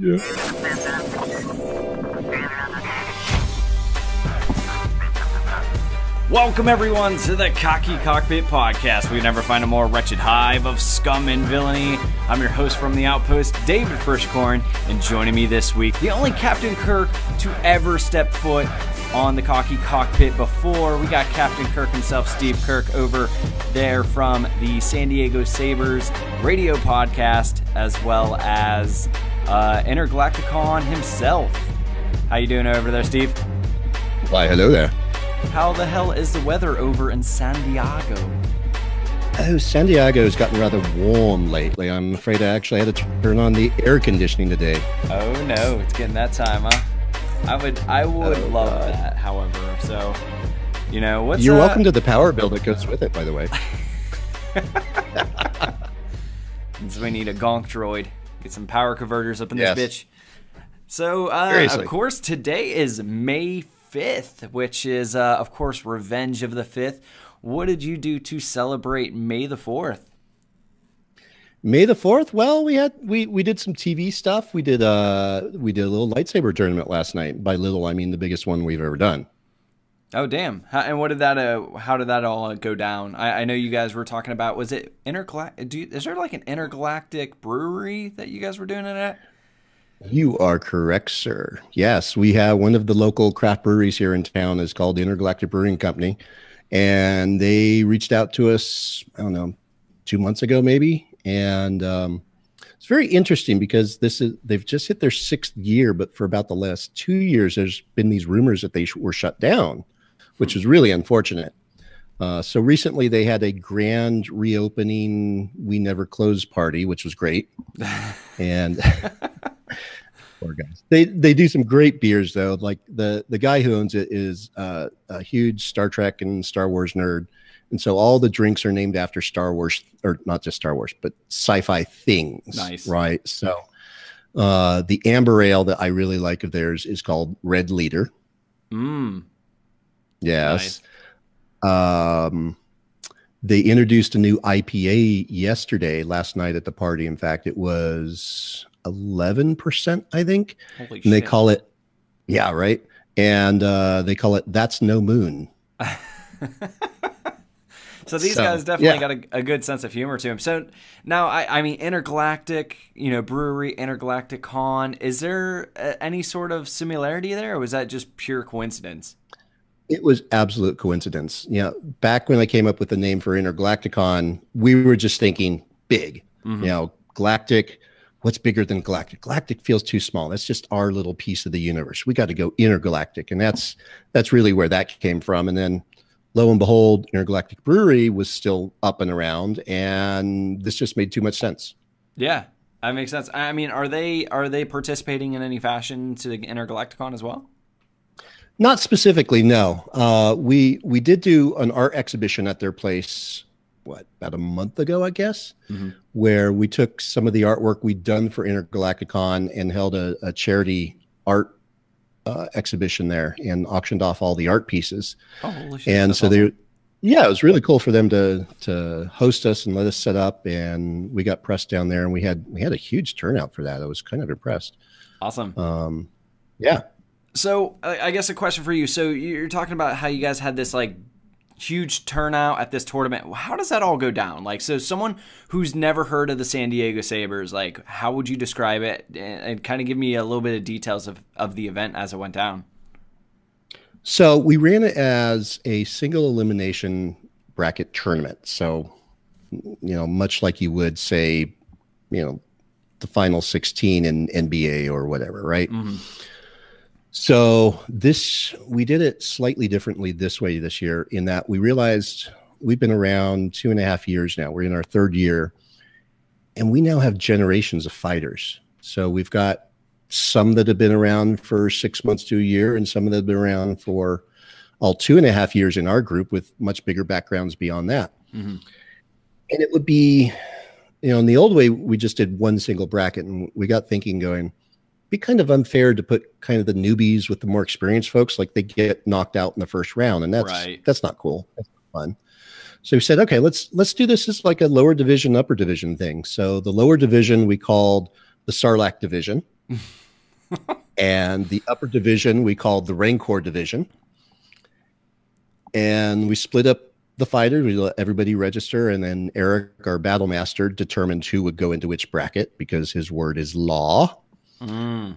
Yeah. Welcome, everyone, to the Cocky Cockpit Podcast. We never find a more wretched hive of scum and villainy. I'm your host from the Outpost, David Frischkorn, and joining me this week, the only Captain Kirk to ever step foot on the Cocky Cockpit before. We got Captain Kirk himself, Steve Kirk, over there from the San Diego Sabers radio podcast, as well as uh, Intergalacticon himself. How you doing over there, Steve? Why, hello there. How the hell is the weather over in San Diego? Oh, San Diego's gotten rather warm lately. I'm afraid I actually had to turn on the air conditioning today. Oh no, it's getting that time, huh? I would, I would Oh, love God. that. However, so you know, what's You're uh, welcome to the power bill that goes with it, by the way. So we need a gonk droid. Get some power converters up in Yes. this bitch. So, uh, of course, today is May 5th, which is, uh, of course, Revenge of the 5th. What did you do to celebrate May the 4th? May the fourth. Well, we had we we did some TV stuff. We did uh we did a little lightsaber tournament last night. By little, I mean the biggest one we've ever done. Oh, damn. How, and what did that, uh, how did that all uh, go down? I, I know you guys were talking about, was it intergalactic? Is there like an intergalactic brewery that you guys were doing it at? You are correct, sir. Yes, we have one of the local craft breweries here in town is called Intergalactic Brewing Company, and they reached out to us. I don't know, two months ago maybe, and um, it's very interesting because this is they've just hit their sixth year, but for about the last two years, there's been these rumors that they were shut down, which is really unfortunate. Uh, so recently, they had a grand reopening, we never closed party, which was great, and. Poor guys. They they do some great beers though. Like the the guy who owns it is uh, a huge Star Trek and Star Wars nerd, and so all the drinks are named after Star Wars or not just Star Wars, but sci-fi things. Nice. right? So uh, the amber ale that I really like of theirs is called Red Leader. Mmm. Yes. Um, they introduced a new IPA yesterday, last night at the party. In fact, it was eleven percent, I think. Holy and they call it yeah right and uh they call it that's no moon So these So, guys definitely yeah. got a, a good sense of humor to them. So now, I, I mean, intergalactic, you know, brewery, intergalactic con. Is there uh, any sort of similarity there, or was that just pure coincidence? It was absolute coincidence. Yeah back when i came up with the name for intergalacticon we were just thinking big. Mhm. you know galactic what's bigger than galactic? Galactic feels too small. That's just our little piece of the universe. We got to go intergalactic and that's that's really where that came from. And then lo and behold intergalactic brewery was still up and around and this just made too much sense. Yeah, that makes sense. I mean, are they are they participating in any fashion to intergalacticon as well? Not specifically, no. Uh, we we did do an art exhibition at their place, what about a month ago, I guess, Mhm. where we took some of the artwork we'd done for Intergalacticon and held a, a charity art uh, exhibition there and auctioned off all the art pieces. Oh, shit! and so awesome. they, yeah, it was really cool for them to to host us and let us set up, and we got pressed down there, and we had we had a huge turnout for that. I was kind of impressed. awesome. Um, yeah. So I guess a question for you. So you're talking about how you guys had this like huge turnout at this tournament. How does that all go down? Like, so someone who's never heard of the San Diego Sabers, like, how would you describe it? And, and kind of give me a little bit of details of, of the event as it went down. So we ran it as a single elimination bracket tournament. So, you know, much like you would say, you know, the final 16 in NBA or whatever, right? Mhm. So this we did it slightly differently this way this year in that we realized we've been around two and a half years now. We're in our third year, and we now have generations of fighters. So we've got some that have been around for six months to a year, and some that have been around for all two and a half years in our group with much bigger backgrounds beyond that. Mhm. And it would be, you know, in the old way, we just did one single bracket, and we got thinking going, be kind of unfair to put kind of the newbies with the more experienced folks like they get knocked out in the first round and that's Right. that's not cool that's not fun so we said okay let's let's do this as like a lower division upper division thing so the lower division we called the sarlacc division and the upper division we called the Rancor division. And we split up the fighters. We let everybody register, and then Eric, our battle master, determined who would go into which bracket because his word is law. Mm.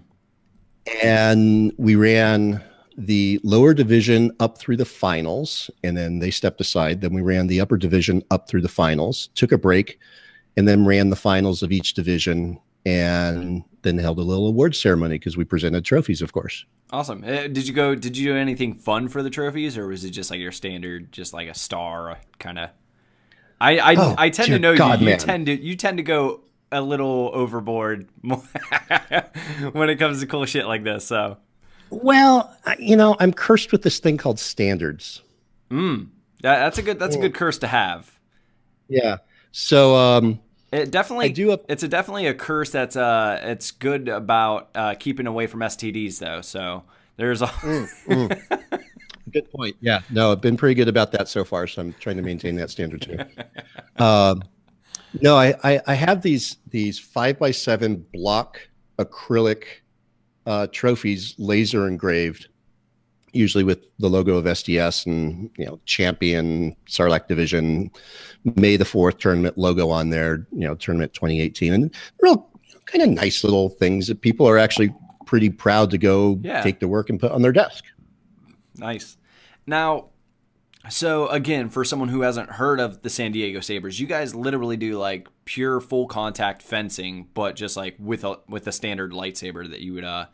And we ran the lower division up through the finals, and then they stepped aside. Then we ran the upper division up through the finals, took a break, and then ran the finals of each division, and then held a little award ceremony because we presented trophies, of course. Awesome. Uh, did you go? Did you do anything fun for the trophies, or was it just like your standard, just like a star kind of? I I, oh, I tend to know God, you. You tend to you tend to go a little overboard when it comes to cool shit like this. So well, you know, I'm cursed with this thing called standards. Mm. That, that's a good that's a good curse to have. Yeah. So um it definitely I do a, it's a definitely a curse that's uh it's good about uh keeping away from STDs though. So there's a mm, mm. good point. Yeah. No, I've been pretty good about that so far, so I'm trying to maintain that standard too. um no, I, I I have these these five by seven block acrylic uh, trophies laser engraved, usually with the logo of SDS and you know champion Sarlacc division, May the Fourth tournament logo on there. You know tournament 2018 and real kind of nice little things that people are actually pretty proud to go yeah. take to work and put on their desk. Nice. Now, so again, for someone who hasn't heard of the San Diego Sabers, you guys literally do like pure full contact fencing, but just like with a with a standard lightsaber that you would uh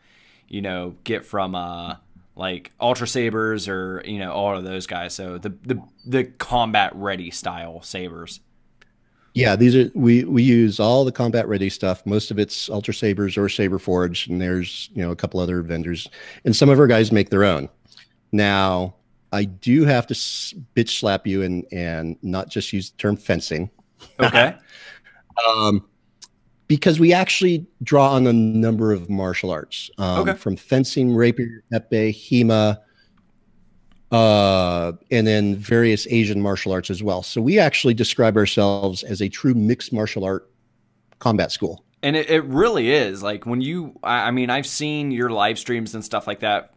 you know get from uh like ultra sabers or you know all of those guys. So the the the combat ready style sabers. Yeah, these are we we use all the combat ready stuff. Most of it's ultra sabers or saber forge, and there's you know a couple other vendors, and some of our guys make their own. Now I do have to bitch slap you and and not just use the term fencing. Okay. um, because we actually draw on a number of martial arts, um, okay. from fencing, rapier, epee, hema, uh, and then various Asian martial arts as well. So we actually describe ourselves as a true mixed martial art combat school. And it, it really is like when you, I mean, I've seen your live streams and stuff like that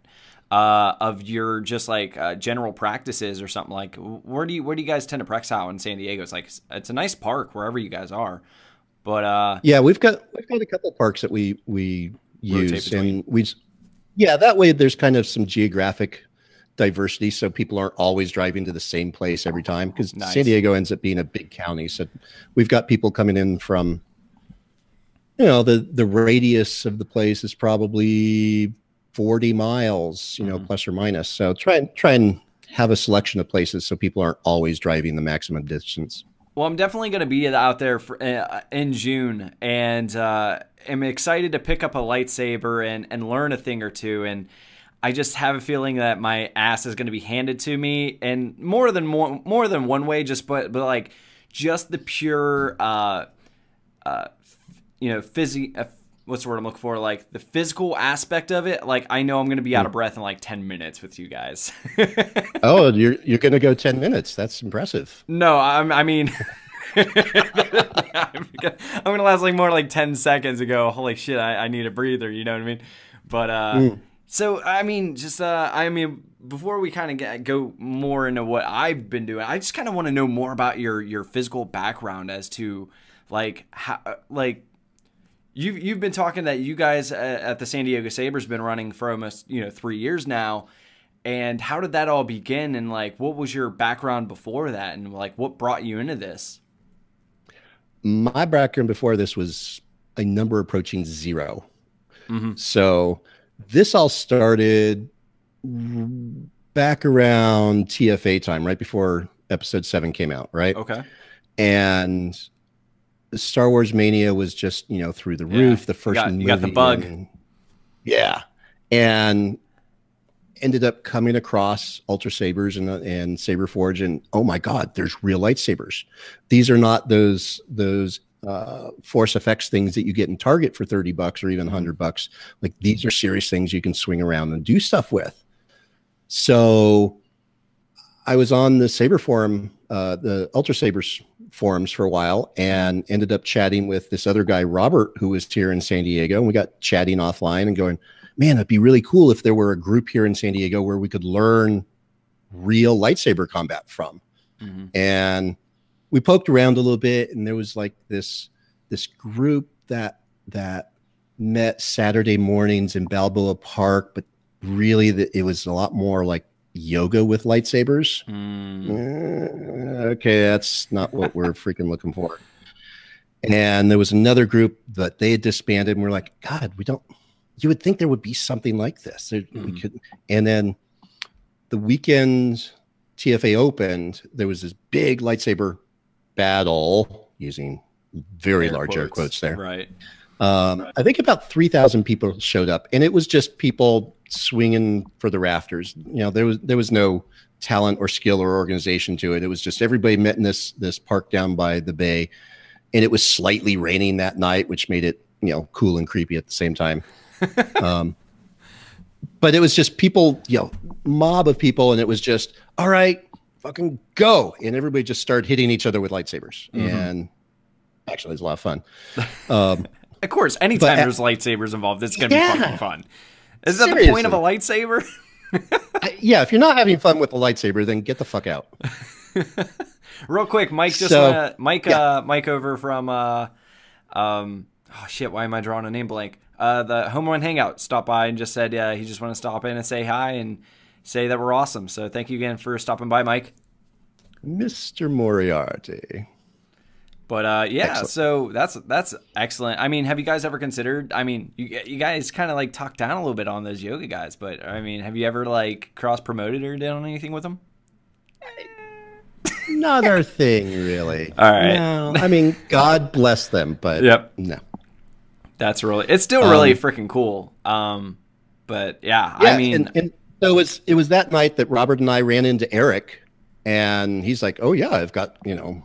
uh, of your just like uh, general practices or something like where do you where do you guys tend to practice out in San Diego? It's like it's a nice park wherever you guys are, but uh, yeah, we've got we've got a couple parks that we we use and we yeah that way there's kind of some geographic diversity so people aren't always driving to the same place every time because nice. San Diego ends up being a big county so we've got people coming in from you know the the radius of the place is probably 40 miles, you know, mm-hmm. plus or minus. So try and try and have a selection of places so people aren't always driving the maximum distance. Well, I'm definitely going to be out there for, uh, in June, and uh, am excited to pick up a lightsaber and and learn a thing or two. And I just have a feeling that my ass is going to be handed to me, and more than more more than one way. Just but but like just the pure, uh, uh, you know, physy what's the word I'm looking for? Like the physical aspect of it. Like I know I'm going to be out of hmm. breath in like 10 minutes with you guys. oh, you're you're going to go 10 minutes. That's impressive. No, I'm, I mean. I'm gonna last like more like 10 seconds to go holy shit I, I need a breather you know what i mean but uh mm. so i mean just uh i mean before we kind of go more into what i've been doing i just kind of want to know more about your your physical background as to like how like You've you've been talking that you guys at the San Diego Sabers been running for almost you know three years now, and how did that all begin? And like, what was your background before that? And like, what brought you into this? My background before this was a number approaching 0 mm-hmm. So this all started back around TFA time, right before episode seven came out, right? Okay. And Star Wars mania was just you know through the roof. The first you got, you got the bug. And, yeah, and ended up coming across Ultra Sabers and and Saber Forge, and oh my God, there's real lightsabers. These are not those those uh, force effects things that you get in Target for thirty bucks or even hundred bucks. Like these are serious things you can swing around and do stuff with. So, I was on the Saber forum, uh, the Ultra Sabers forums for a while and ended up chatting with this other guy, Robert, who was here in San Diego. And we got chatting offline and going, man, it'd be really cool if there were a group here in San Diego where we could learn real lightsaber combat from. Mm-hmm. And we poked around a little bit and there was like this this group that that met Saturday mornings in Balboa Park, but really the, it was a lot more like yoga with lightsabers. Mm. okay, that's not what we're freaking looking for. And there was another group that they had disbanded, and we're like, God, we don't. You would think there would be something like this. There, mm. We hmm. could, and then the weekend TFA opened, there was this big lightsaber battle using very air large quotes. air quotes there. Right. Um, I think about 3,000 people showed up, and it was just people swinging for the rafters. You know, there was there was no talent or skill or organization to it. It was just everybody met in this this park down by the bay, and it was slightly raining that night, which made it you know cool and creepy at the same time. um, but it was just people, you know, mob of people, and it was just all right, fucking go, and everybody just started hitting each other with lightsabers, mm-hmm. and actually, it was a lot of fun. Um, of course, anytime but, there's lightsabers involved, it's gonna yeah. be fucking fun. Is that Seriously. the point of a lightsaber? yeah, if you're not having fun with a lightsaber, then get the fuck out. Real quick, Mike just so, went, Mike yeah. uh, Mike over from uh, um oh shit, why am I drawing a name blank? Uh, the Home Run Hangout stopped by and just said yeah, he just want to stop in and say hi and say that we're awesome. So thank you again for stopping by, Mike. Mr. Moriarty. But uh, yeah, excellent. so that's that's excellent. I mean, have you guys ever considered? I mean, you you guys kind of like talked down a little bit on those yoga guys, but I mean, have you ever like cross promoted or done anything with them? Another thing, really. All right. No, I mean, God bless them, but yep. no. That's really. It's still really um, freaking cool. Um, but yeah, yeah I mean, and, and so it was it was that night that Robert and I ran into Eric, and he's like, "Oh yeah, I've got you know."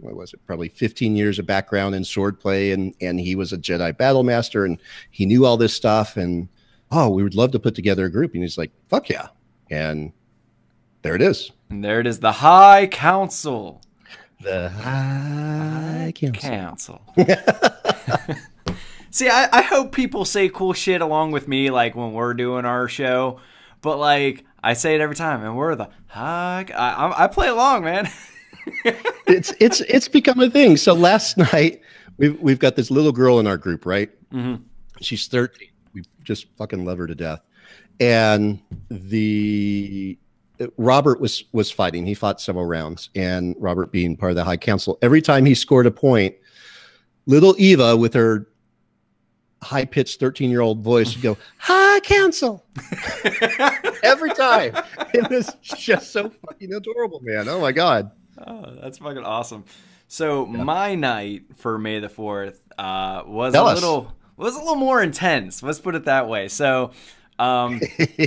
What was it? Probably 15 years of background in swordplay and and he was a jedi battle master and he knew all this stuff and oh we would love to put together a group. And he's like fuck yeah. And there it is. And there it is the high council. The high council, council. see I, I hope people say cool shit along with me like when we're doing our show but like i say it every time and we're the high i, I play along man it's it's it's become a thing. So last night we've we've got this little girl in our group, right? Mm-hmm. She's 13. We just fucking love her to death. And the Robert was was fighting. He fought several rounds, and Robert being part of the High Council, every time he scored a point, little Eva with her high pitched 13 year old voice would go, High Council. every time. It was just so fucking adorable, man. Oh my God. Oh, that's fucking awesome. So my night for May the Fourth uh, was Tell a us. little was a little more intense. Let's put it that way. So, um,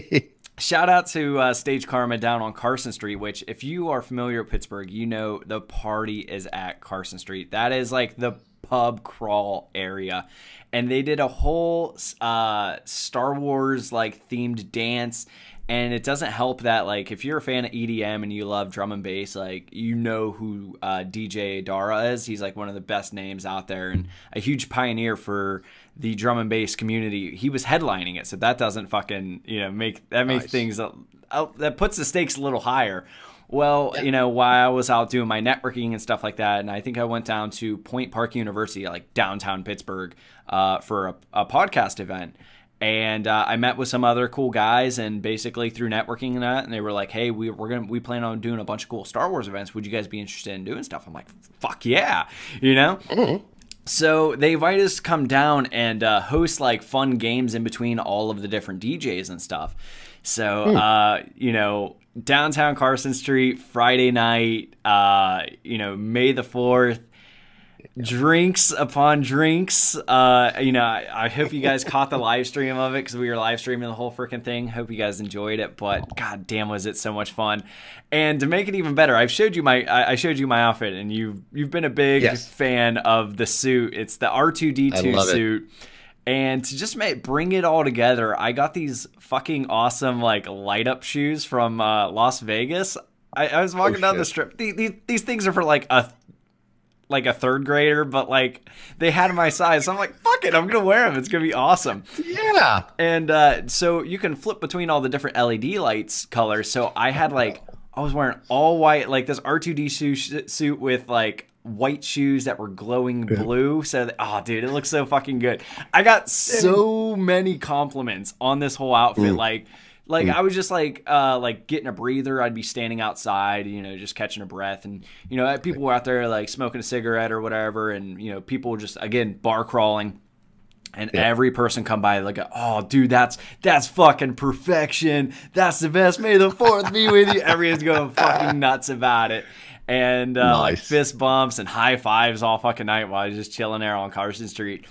shout out to uh, Stage Karma down on Carson Street. Which, if you are familiar with Pittsburgh, you know the party is at Carson Street. That is like the pub crawl area, and they did a whole uh, Star Wars like themed dance and it doesn't help that like if you're a fan of EDM and you love drum and bass, like you know who uh, DJ Dara is. He's like one of the best names out there and a huge pioneer for the drum and bass community. He was headlining it, so that doesn't fucking you know make that makes nice. things uh, that puts the stakes a little higher. Well, you know, while I was out doing my networking and stuff like that, and I think I went down to Point Park University, like downtown Pittsburgh, uh, for a, a podcast event and uh, I met with some other cool guys, and basically through networking and that, and they were like, "Hey, we, we're gonna we plan on doing a bunch of cool Star Wars events. Would you guys be interested in doing stuff?" I'm like, "Fuck yeah," you know. Mm-hmm. So they invite us to come down and uh, host like fun games in between all of the different DJs and stuff. So mm. uh, you know, downtown Carson Street, Friday night, uh, you know, May the fourth drinks upon drinks. Uh, you know, I, I, hope you guys caught the live stream of it because we were live streaming the whole freaking thing. Hope you guys enjoyed it. But god damn, was it so much fun! And to make it even better, I've showed you my I, I showed you my outfit, and you've you've been a big yes. fan of the suit. It's the R two D two suit. It. And to just make, bring it all together, I got these fucking awesome like light up shoes from uh, Las Vegas. I, I was walking oh, down shit. the strip. These, these, these things are for like a like a third grader, but like they had my size. So I'm like, fuck it, I'm gonna wear them. It's gonna be awesome. Yeah. And uh, so you can flip between all the different LED lights colors. So I had like I was wearing all white, like this R2D2 suit with like white shoes that were glowing blue. So, that, oh, dude, it looks so fucking good. I got so many compliments on this whole outfit. Like, like I was just like, uh, like getting a breather. I'd be standing outside, you know, just catching a breath, and you know, people were out there like smoking a cigarette or whatever, and you know, people just again bar crawling. And Yeah. every person come by like, oh, dude, that's that's fucking perfection. That's the best. May the fourth be with you. Everyone's going fucking nuts about it, and uh, like fist bumps and high fives all fucking night while I was just chilling there on Carson Street.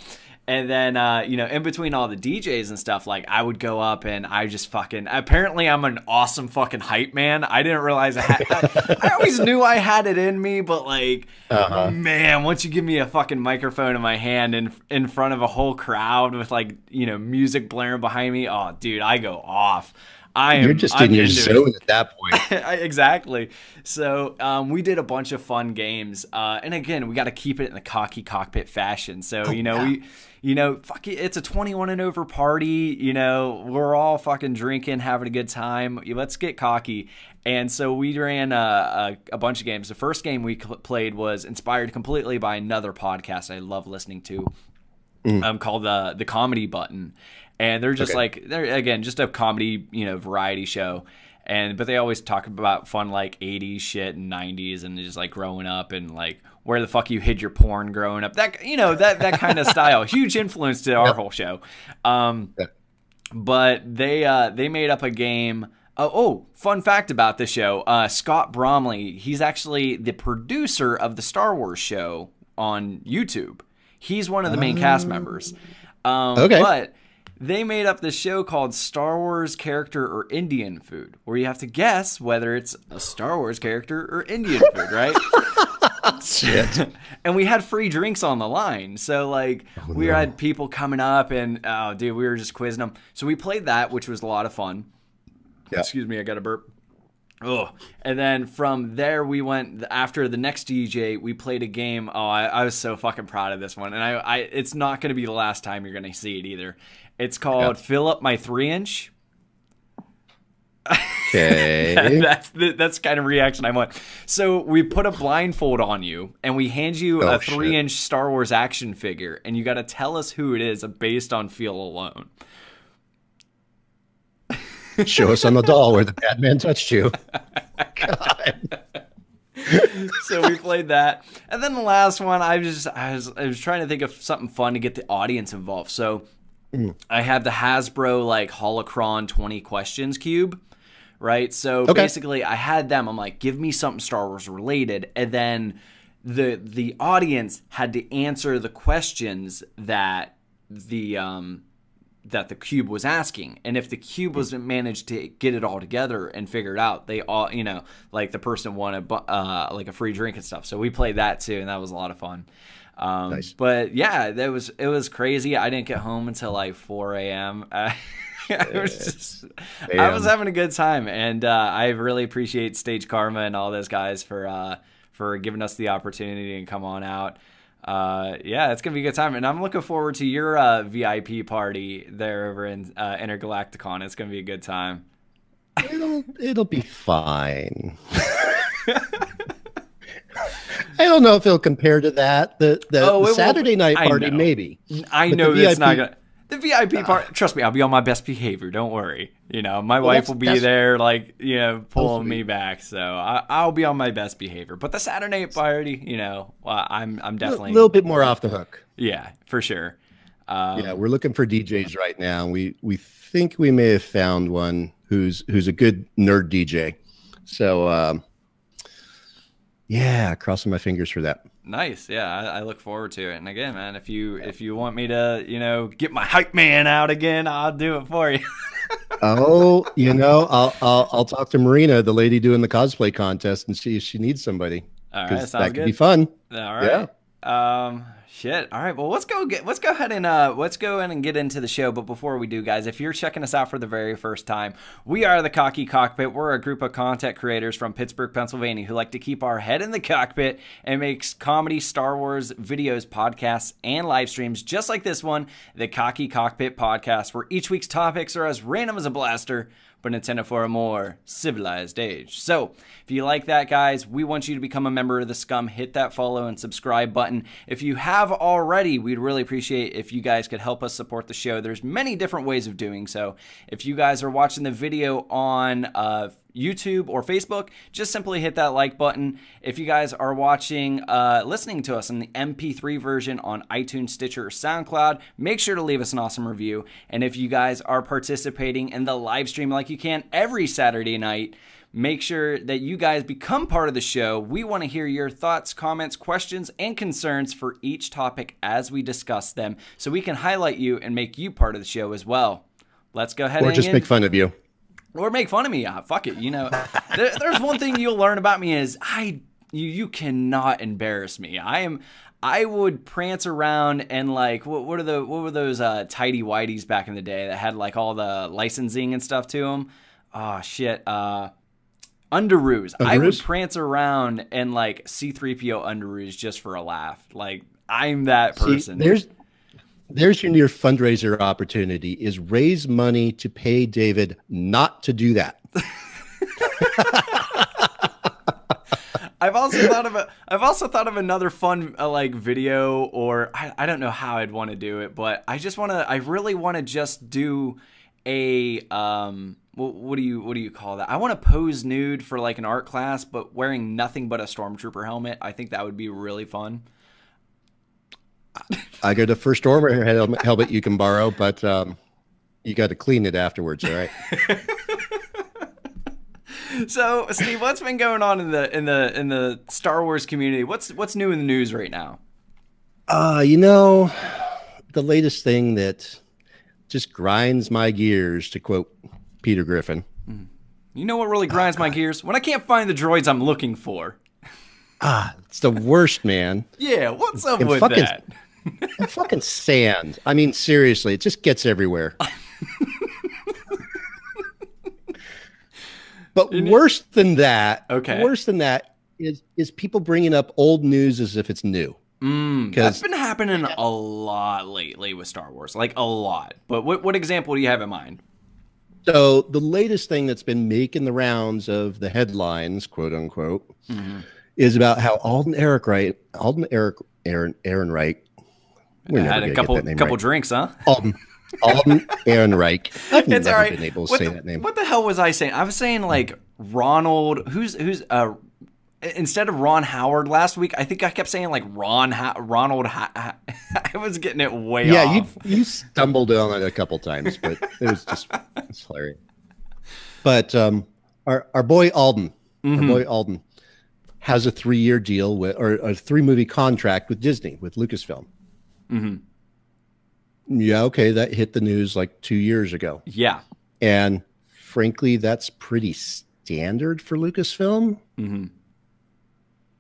And then, uh, you know, in between all the DJs and stuff, like I would go up and I just fucking. Apparently, I'm an awesome fucking hype man. I didn't realize I had. I, I always knew I had it in me, but like, Uh-huh. man, once you give me a fucking microphone in my hand in in front of a whole crowd with like you know music blaring behind me, oh, dude, I go off. I am. You're just I'm in your zone at that point. exactly. So um, we did a bunch of fun games, uh, and again, we got to keep it in the cocky cockpit fashion. So you know, yeah. we, you know, fuck it, it's a 21 and over party. You know, we're all fucking drinking, having a good time. Let's get cocky. And so we ran a, a, a bunch of games. The first game we cl- played was inspired completely by another podcast I love listening to um, called the the Comedy Button, and they're just Okay. like they're again just a comedy you know variety show, and but they always talk about fun like '80s shit and '90s and just like growing up and like where the fuck you hid your porn growing up that you know that that kind of style huge influence to our whole show. Um, Yeah. but they uh, they made up a game. Oh, oh, fun fact about this show: uh, Scott Bromley. He's actually the producer of the Star Wars show on YouTube. He's one of the main cast members. Um, Okay. but they made up this show called Star Wars Character or Indian Food, where you have to guess whether it's a Star Wars character or Indian food, right? Shit. and we had free drinks on the line. So like oh, we no. had people coming up and oh dude, we were just quizzing them. So we played that, which was a lot of fun. Yeah. Excuse me, I got a burp. Oh, and then from there we went after the next DJ. We played a game. Oh, I, I was so fucking proud of this one, and I, I it's not going to be the last time you're going to see it either. It's called Yeah. "Fill Up My Three Inch." Okay. that's the, that's the kind of reaction I want. So we put a blindfold on you, and we hand you Oh, a three-inch Star Wars action figure, and you got to tell us who it is based on feel alone. Show us on the doll where the bad man touched you. God. so we played that, and then the last one, I was just I was I was trying to think of something fun to get the audience involved. So mm. I have the Hasbro like Holocron twenty questions cube, right? So Okay. basically, I had them. I'm like, give me something Star Wars related, and then the the audience had to answer the questions that the um that the cube was asking and if the cube wasn't managed to get it all together and figure it out they all you know like the person wanted bu- uh like a free drink and stuff so we played that too and that was a lot of fun um Nice. but yeah that was it was crazy i didn't get home until like 4 a.m uh, it was just, I was having a good time, and uh, I really appreciate Stage Karma and all those guys for uh, for giving us the opportunity and come on out. Uh, yeah, it's gonna be a good time, and I'm looking forward to your uh, VIP party there over in uh, Intergalacticon. It's gonna be a good time. It'll it'll be fine. I don't know if it'll compare to that. The the, Oh, it the will- Saturday night party know. maybe. I But know the that's not VIP gonna. The VIP part, trust me, I'll be on my best behavior. Don't worry. You know, my Well, wife will be there, like you know, pulling me back. So I, I'll be on my best behavior. But the Saturday night party, you know, uh, I'm I'm definitely A little bit more off the hook. yeah, for sure. Um, Yeah, we're looking for DJs right now. We we think we may have found one who's who's a good nerd DJ. So um, yeah, crossing my fingers for that. Nice. Yeah, I, I look forward to it. And again, man, if you if you want me to, you know, get my hype man out again, I'll do it for you. Oh, you know, I'll I'll I'll talk to Marina, the lady doing the cosplay contest, and see if she needs somebody All right, sounds that could good. be fun. All right. Yeah. Um, shit. All right. Well, let's go get let's go ahead and uh let's go in and get into the show. But before we do, guys, if you're checking us out for the very first time, we are the Cocky Cockpit. We're a group of content creators from Pittsburgh, Pennsylvania, who like to keep our head in the cockpit and makes comedy, Star Wars videos, podcasts, and live streams just like this one, the Cocky Cockpit podcast, where each week's topics are as random as a blaster but intended for a more civilized age. So, if you like that, guys, we want you to become a member of the Scum. Hit that follow and subscribe button. If you have already, we'd really appreciate if you guys could help us support the show. There's many different ways of doing so. If you guys are watching the video on uh, YouTube or Facebook, just simply hit that like button. If you guys are watching, uh, listening to us in the MP3 version on iTunes, Stitcher, or SoundCloud, make sure to leave us an awesome review. And if you guys are participating in the live stream like you can every Saturday night, make sure that you guys become part of the show. We want to hear your thoughts, comments, questions, and concerns for each topic as we discuss them so we can highlight you and make you part of the show as well. Let's go ahead or and just make fun of you or make fun of me. Uh, fuck it. You know, there, there's one thing you'll learn about me is I you you cannot embarrass me. I am. I would prance around and like what, what are the what were those uh, tidy whiteys back in the day that had like all the licensing and stuff to them? Oh shit. Uh, underoos. underoos. I would prance around and like C3PO underoos just for a laugh. Like I'm that person. See, there's there's your near fundraiser opportunity is raise money to pay David not to do that. I've also thought of a, I've also thought of another fun uh, like video or I, I don't know how I'd want to do it, but I just want to I really want to just do a um what, what do you what do you call that? I want to pose nude for like an art class but wearing nothing but a stormtrooper helmet. I think that would be really fun. I got a first order helmet you can borrow, but um, you got to clean it afterwards. All right. so, Steve, what's been going on in the in the in the Star Wars community? What's what's new in the news right now? Uh, you know, the latest thing that just grinds my gears, to quote Peter Griffin. Mm. You know what really grinds my gears? When I can't find the droids I'm looking for. Ah, it's the worst, man. yeah, what's up and with fucking, that? fucking sand. I mean, seriously, it just gets everywhere. but worse than that, okay, worse than that is is people bringing up old news as if it's new. Mm, that's been happening a lot lately with Star Wars, like a lot. But what what example do you have in mind? So the latest thing that's been making the rounds of the headlines, quote unquote, mm-hmm. Is about how Alden Eric Wright, Alden Eric Aaron Aaron Wright we had a couple couple right. drinks, huh? Alden, Alden Ehrenreich. I've it's never right. been able to what say the, that name. What the hell was I saying? I was saying like Ronald. Who's who's uh instead of Ron Howard last week, I think I kept saying like Ron ha- Ronald. Ha- I was getting it way off. yeah, off. you you stumbled on it a couple times, but it was just it's hilarious. But um, our our boy Alden, mm-hmm. our boy Alden, has a three year deal with or a three movie contract with Disney with Lucasfilm. Mm-hmm. Yeah, okay, that hit the news like two years ago. Yeah, and frankly, that's pretty standard for Lucasfilm. Mm-hmm.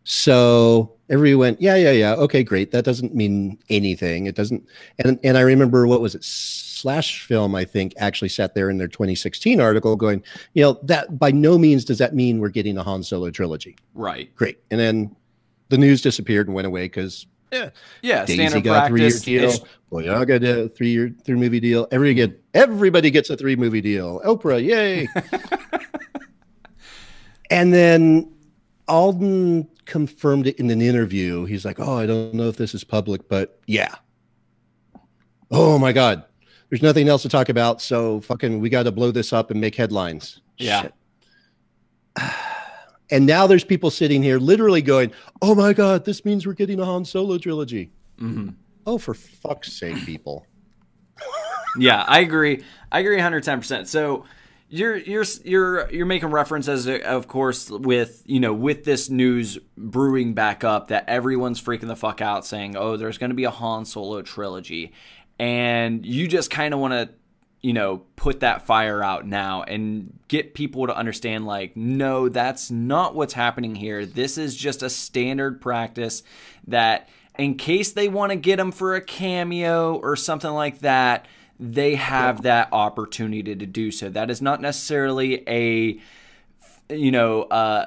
So everyone went, yeah, yeah, yeah. Okay, great. That doesn't mean anything. It doesn't. And and I remember what was it? Slash Film, I think, actually sat there in their 2016 article going, you know, that by no means does that mean we're getting a Han Solo trilogy. Right. Great. And then the news disappeared and went away because yeah, eh, yeah. Daisy got a three-year deal. Boyega got a three-year, three movie deal. Every get everybody gets a three movie deal. Oprah, yay! and then Alden confirmed it in an interview. He's like, "Oh, I don't know if this is public, but yeah." Oh my god, there's nothing else to talk about, so fucking we got to blow this up and make headlines. Yeah. And now there's people sitting here literally going, "Oh my god, this means we're getting a Han Solo trilogy." Mm-hmm. Oh, for fuck's sake, people! yeah, I agree. I agree 110. percent So you're you're you're you're making references of course with you know with this news brewing back up that everyone's freaking the fuck out saying oh there's going to be a Han Solo trilogy and you just kind of want to you know, put that fire out now and get people to understand like, no, that's not what's happening here. This is just a standard practice that in case they want to get him for a cameo or something like that, they have that opportunity to do so. That is not necessarily a, you know, uh,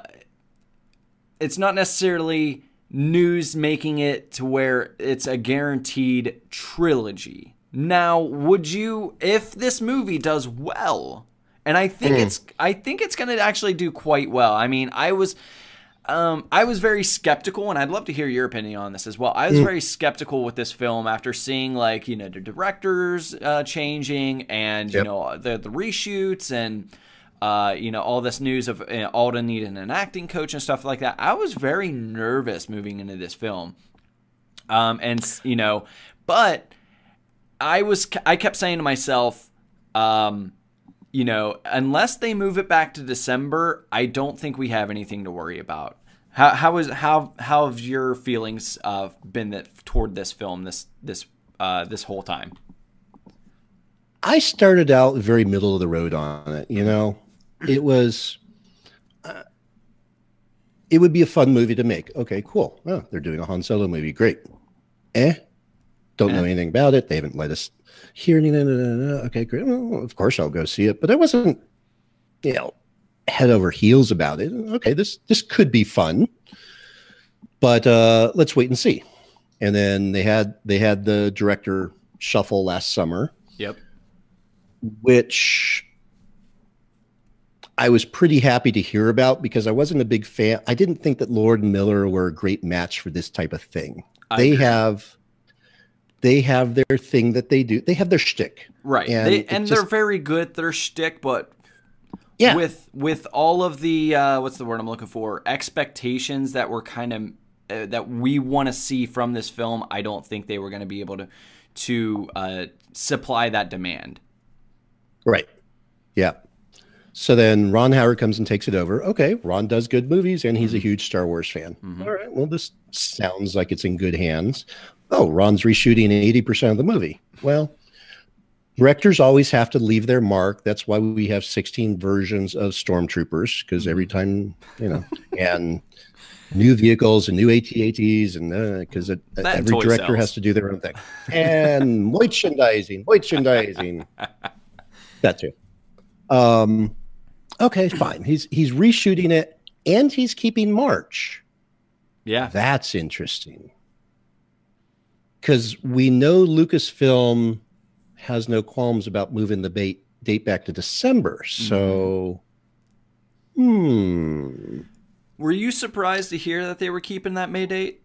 it's not necessarily news making it to where it's a guaranteed trilogy. Now, would you, if this movie does well, and I think mm. it's, I think it's going to actually do quite well. I mean, I was, um, I was very skeptical, and I'd love to hear your opinion on this as well. I was mm. very skeptical with this film after seeing like you know the directors uh, changing and you know the the reshoots and uh, you know all this news of uh, Alden needing an acting coach and stuff like that. I was very nervous moving into this film, um, and you know, but I was I kept saying to myself. Um, you know, unless they move it back to December, I don't think we have anything to worry about. How how is how how have your feelings uh, been that toward this film this this uh, this whole time? I started out very middle of the road on it. You know, it was. Uh, it would be a fun movie to make. Okay, cool. Oh, they're doing a Han Solo movie. Great. Eh? Don't know anything about it. They haven't let us hear anything. Okay, great. Well, of course I'll go see it. But I wasn't, you know, head over heels about it. Okay, this this could be fun, but uh, let's wait and see. And then they had they had the director shuffle last summer. Yep. Which I was pretty happy to hear about because I wasn't a big fan. I didn't think that Lord and Miller were a great match for this type of thing. I they agree. have they have their thing that they do. They have their shtick, right? And, they, and just, they're very good at their shtick, but yeah. with with all of the uh, what's the word I'm looking for expectations that were kind of uh, that we want to see from this film, I don't think they were going to be able to to uh, supply that demand. Right. Yeah. So then Ron Howard comes and takes it over. Okay, Ron does good movies and he's a mm-hmm. huge Star Wars fan. Mm-hmm. All right, well, this sounds like it's in good hands. Oh, Ron's reshooting 80% of the movie. Well, directors always have to leave their mark. That's why we have 16 versions of stormtroopers because every mm-hmm. time, you know, and new vehicles and new AT-ATs and because uh, every director sells. has to do their own thing. And merchandising, merchandising. that too. Um, okay, fine. He's he's reshooting it and he's keeping March. Yeah, that's interesting. Because we know Lucasfilm has no qualms about moving the bait, date back to December. So, mm-hmm. hmm. Were you surprised to hear that they were keeping that May date?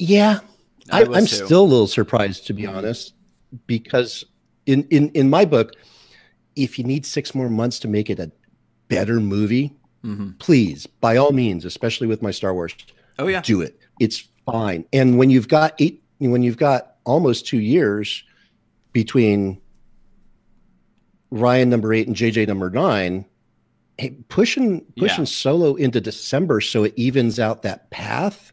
Yeah, I, am still a little surprised to be honest, because in, in in my book, if you need six more months to make it a better movie, mm-hmm. please, by all means, especially with my Star Wars, oh yeah, do it. It's fine. And when you've got eight when you've got almost two years between Rian number eight and JJ number nine, hey, pushing pushing yeah. solo into December so it evens out that path,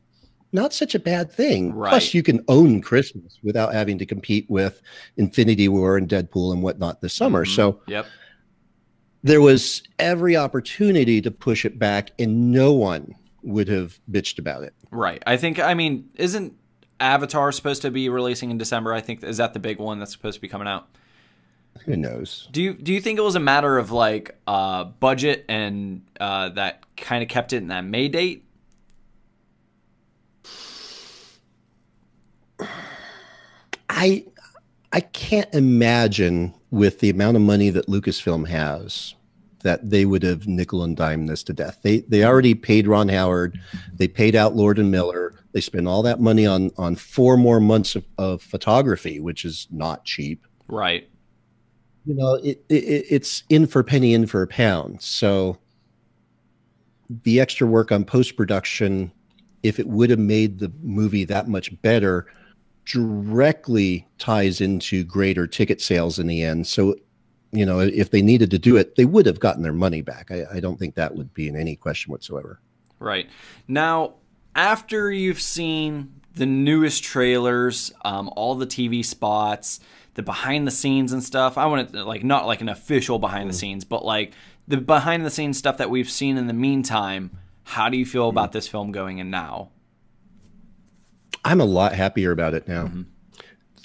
not such a bad thing. Right. Plus, you can own Christmas without having to compete with Infinity War and Deadpool and whatnot this summer. Mm-hmm. So, yep. There was every opportunity to push it back, and no one would have bitched about it. Right. I think. I mean, isn't Avatar supposed to be releasing in December. I think is that the big one that's supposed to be coming out. Who knows? Do you do you think it was a matter of like uh, budget and uh, that kind of kept it in that May date? I I can't imagine with the amount of money that Lucasfilm has that they would have nickel and dime this to death. They they already paid Ron Howard, they paid out Lord and Miller, they spend all that money on on four more months of, of photography, which is not cheap. Right. You know, it, it it's in for a penny, in for a pound. So the extra work on post production, if it would have made the movie that much better, directly ties into greater ticket sales in the end. So, you know, if they needed to do it, they would have gotten their money back. I, I don't think that would be in any question whatsoever. Right. Now, after you've seen the newest trailers, um, all the TV spots, the behind the scenes and stuff. I want to like not like an official behind the mm. scenes, but like the behind the scenes stuff that we've seen in the meantime. How do you feel about this film going in now? I'm a lot happier about it now. Mm-hmm.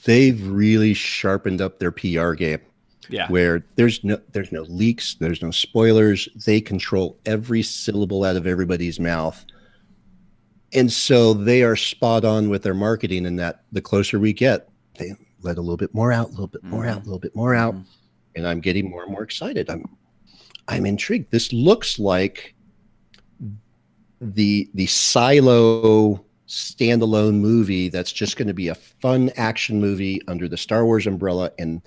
They've really sharpened up their PR game. Yeah. Where there's no there's no leaks, there's no spoilers. They control every syllable out of everybody's mouth. And so they are spot on with their marketing and that the closer we get, they let a little bit more out, a little bit more mm-hmm. out, a little bit more out. Mm-hmm. And I'm getting more and more excited. I'm I'm intrigued. This looks like the the Solo standalone movie that's just going to be a fun action movie under the Star Wars umbrella and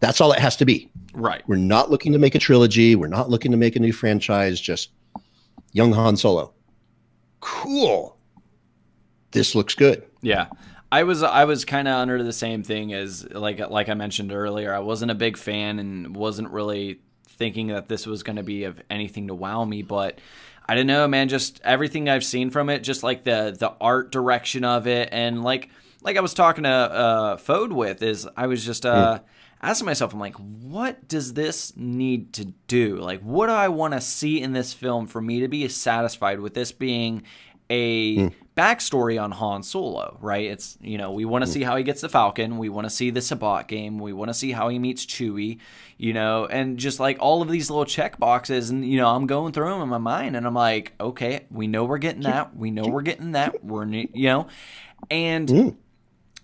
that's all it has to be. Right. We're not looking to make a trilogy, we're not looking to make a new franchise, just young Han Solo. Cool. This looks good. Yeah. I was I was kind of under the same thing as like like I mentioned earlier. I wasn't a big fan and wasn't really thinking that this was going to be of anything to wow me, but I don't know, man. Just everything I've seen from it, just like the the art direction of it, and like like I was talking to uh, Fode with, is I was just uh, mm. Asking myself, I'm like, what does this need to do? Like, what do I want to see in this film for me to be satisfied with this being a mm. backstory on Han Solo, right? It's you know we want to mm. see how he gets the Falcon, we want to see the Sabacc game, we want to see how he meets Chewie, you know, and just like all of these little check boxes, and you know I'm going through them in my mind, and I'm like, okay, we know we're getting that, we know we're getting that, we're you know, and. Mm.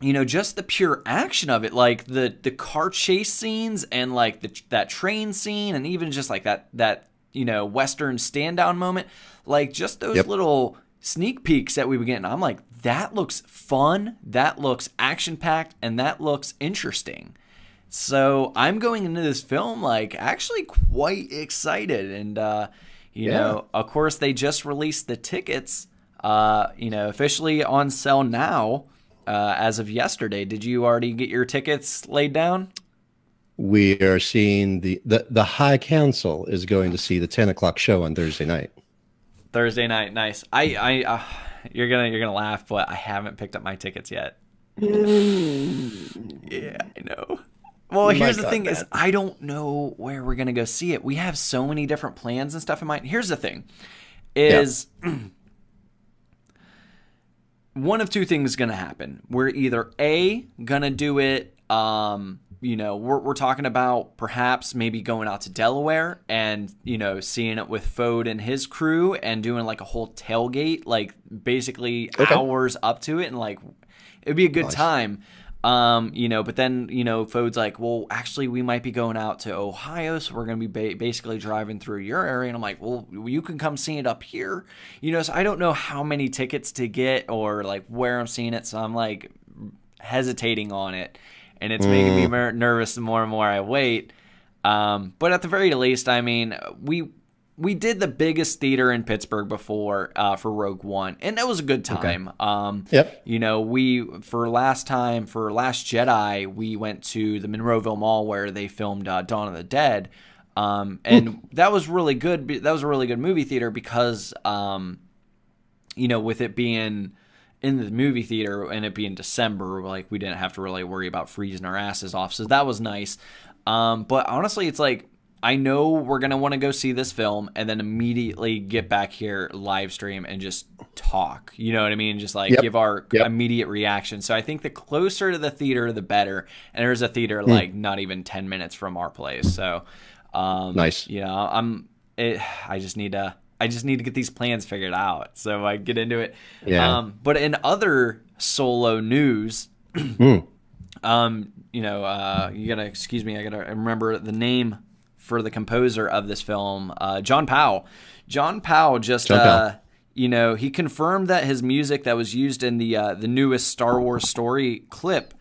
You know, just the pure action of it, like the the car chase scenes and like the, that train scene, and even just like that that you know western stand down moment, like just those yep. little sneak peeks that we were getting, I'm like, that looks fun, that looks action packed, and that looks interesting. So I'm going into this film like actually quite excited, and uh, you yeah. know, of course, they just released the tickets, uh, you know, officially on sale now uh, as of yesterday. Did you already get your tickets laid down? We are seeing the the the High Council is going to see the 10 o'clock show on Thursday night. Thursday night, nice. I, I, uh, you're gonna, you're gonna laugh, but I haven't picked up my tickets yet. yeah, I know. Well, here's the thing: man. is I don't know where we're gonna go see it. We have so many different plans and stuff in mind. Here's the thing: is yeah. one of two things is gonna happen. We're either a gonna do it um, you know, we're, we're talking about perhaps maybe going out to Delaware and, you know, seeing it with Fode and his crew and doing like a whole tailgate, like basically okay. hours up to it. And like, it'd be a good nice. time. Um, you know, but then, you know, Fode's like, well, actually, we might be going out to Ohio, so we're going to be ba- basically driving through your area. And I'm like, well, you can come see it up here. You know, so I don't know how many tickets to get or like where I'm seeing it. So I'm like hesitating on it and it's mm. making me mm. nervous the more and more I wait. Um, but at the very least, I mean, we we did the biggest theater in Pittsburgh before uh, for Rogue One, and that was a good time. Okay. Um, yep. You know, we for last time for Last Jedi, we went to the Monroeville Mall where they filmed uh, Dawn of the Dead, um, and that was really good. That was a really good movie theater because, um, you know, with it being in the movie theater and it being December, like we didn't have to really worry about freezing our asses off. So that was nice. Um, but honestly, it's like I know we're gonna want to go see this film and then immediately get back here live stream and just talk. You know what I mean? Just like yep. give our yep. immediate reaction. So I think the closer to the theater, the better. And there's a theater mm. like not even ten minutes from our place. So um, nice. You know, I'm. It, I just need to I just need to get these plans figured out. So I get into it. Yeah. Um, but in other solo news, mm. um, you know, uh, you gotta excuse me. I gotta remember the name for the composer of this film, uh, John Powell. John Powell just, John uh, you know, he confirmed that his music that was used in the uh, the newest Star Wars story clip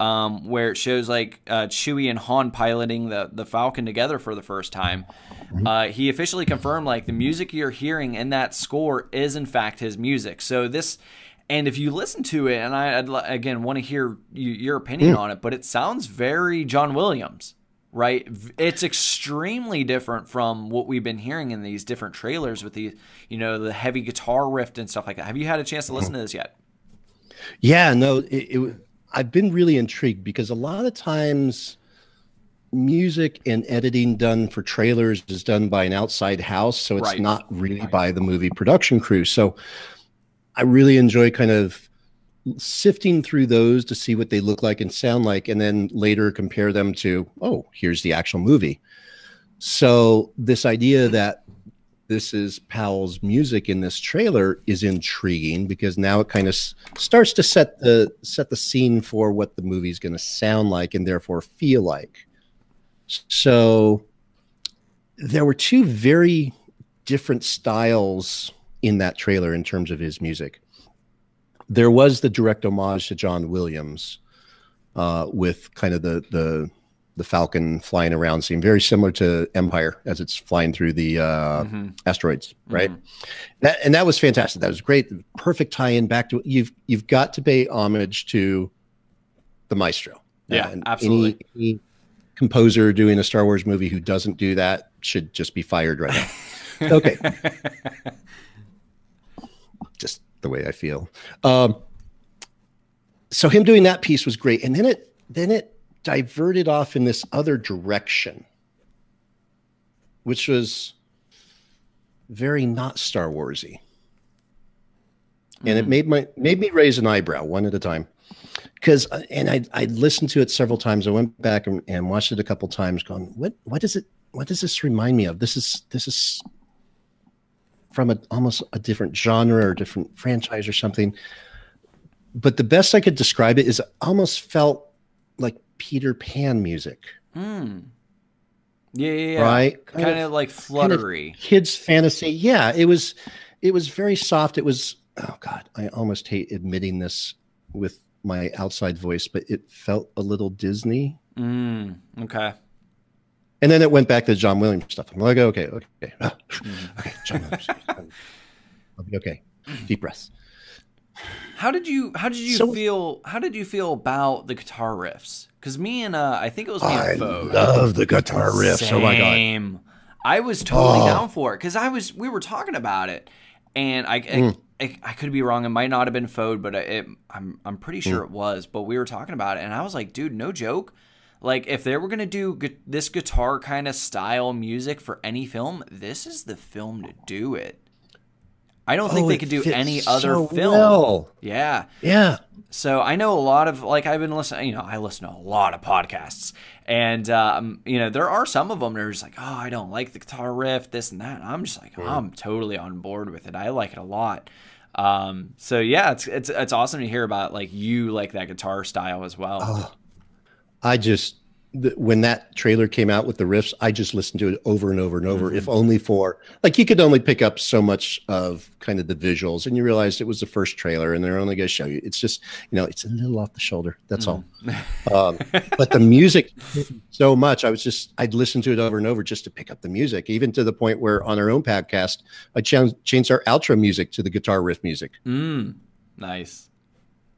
um, where it shows like uh, Chewie and Han piloting the the Falcon together for the first time. Mm-hmm. Uh, he officially confirmed like the music you're hearing in that score is in fact his music. So this, and if you listen to it, and I I'd, again want to hear you, your opinion mm. on it, but it sounds very John Williams. Right, it's extremely different from what we've been hearing in these different trailers with the, you know, the heavy guitar riff and stuff like that. Have you had a chance to listen to this yet? Yeah, no, it, it I've been really intrigued because a lot of times music and editing done for trailers is done by an outside house, so it's Right. not really by the movie production crew. So I really enjoy kind of sifting through those to see what they look like and sound like, and then later compare them to, oh, here's the actual movie. So this idea that this is Powell's music in this trailer is intriguing because now it kind of s- starts to set the set the scene for what the movie's going to sound like and therefore feel like. So there were two very different styles in that trailer in terms of his music. There was the direct homage to John Williams uh, with kind of the the the Falcon flying around scene, very similar to Empire as it's flying through the uh, Mhm. asteroids, right? That, and that was fantastic. That was great. Perfect tie-in back to you've you've got to pay homage to the maestro. Yeah, And absolutely. Any, any composer doing a Star Wars movie who doesn't do that should just be fired right now. okay, the way I feel. Um, so him doing that piece was great, and then it then it diverted off in this other direction, which was very not Star Warsy, and it Mhm. made my made me raise an eyebrow one at a time. Because and I I listened to it several times. I went back and, and watched it a couple times, going, what what does it what does this remind me of? This is this is from a almost a different genre or different franchise or something. But the best I could describe it is it almost felt like Peter Pan music, Mm. Yeah, yeah, yeah. right? Kind, of like fluttery. kids fantasy. Yeah, it was it was very soft. It was oh god, I almost hate admitting this with my outside voice, but it felt a little Disney. Mm. Okay. And then it went back to John Williams stuff. I'm like, okay, okay, ah, Mhm. okay, John Williams. I'll be okay. Deep breaths. How did you How did you So- feel? How did you feel about the guitar riffs? Because me and uh, I think it was me I and Foe. love the guitar riffs. Oh my god. Same. I was totally Oh. down for it because I was. We were talking about it, and I, I, Mm. I, I could be wrong. It might not have been Fode, but it, I'm I'm pretty Mm. sure it was. But we were talking about it, and I was like, dude, no joke. Like if they were gonna do gu- this guitar kind of style music for any film, this is the film to do it. I don't think Oh, they could do any other so film. well. Yeah. Yeah. So I know a lot of like I've been listening. You know, I listen to a lot of podcasts, and um, you know there are some of them that are just like, oh, I don't like the guitar riff, this and that. And I'm just like, I'm totally on board with it. I like it a lot. Um, so yeah, it's it's it's awesome to hear about like you like that guitar style as well. Oh, I just the, when that trailer came out with the riffs, I just listened to it over and over and over. If only for like you could only pick up so much of kind of the visuals, and you realized it was the first trailer, and they're only going to show you. It's just you know it's a little off the shoulder. That's all. Um, but the music so much. I was just I'd listen to it over and over just to pick up the music, even to the point where on our own podcast, I changed changed our outro music to the guitar riff music. Mm, nice.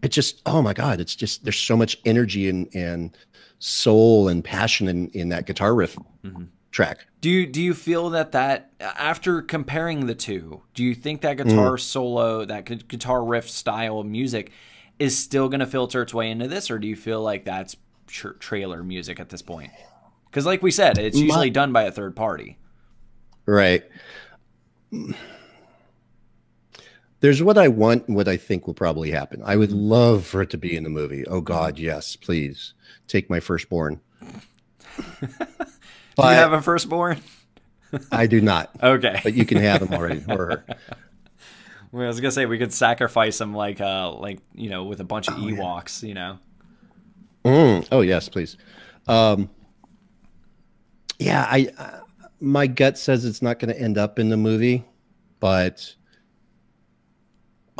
It just oh my god it's just there's so much energy and and soul and passion in in that guitar riff Mhm. track Do you do you feel that that after comparing the two, do you think that guitar solo, that guitar riff style of music, is still going to filter its way into this, or do you feel like that's tr- trailer music at this point? Because, like we said, it's My- usually done by a third party. right there's what i want and what i think will probably happen i would love for it to be in the movie oh god yes please take my firstborn do you have a firstborn? i do not Okay. but you can have him already or her Well, I was gonna say we could sacrifice him like uh like you know with a bunch of Oh, yeah. Ewoks, you know. Mm. Oh yes, please. Um, yeah, I uh, my gut says it's not going to end up in the movie, but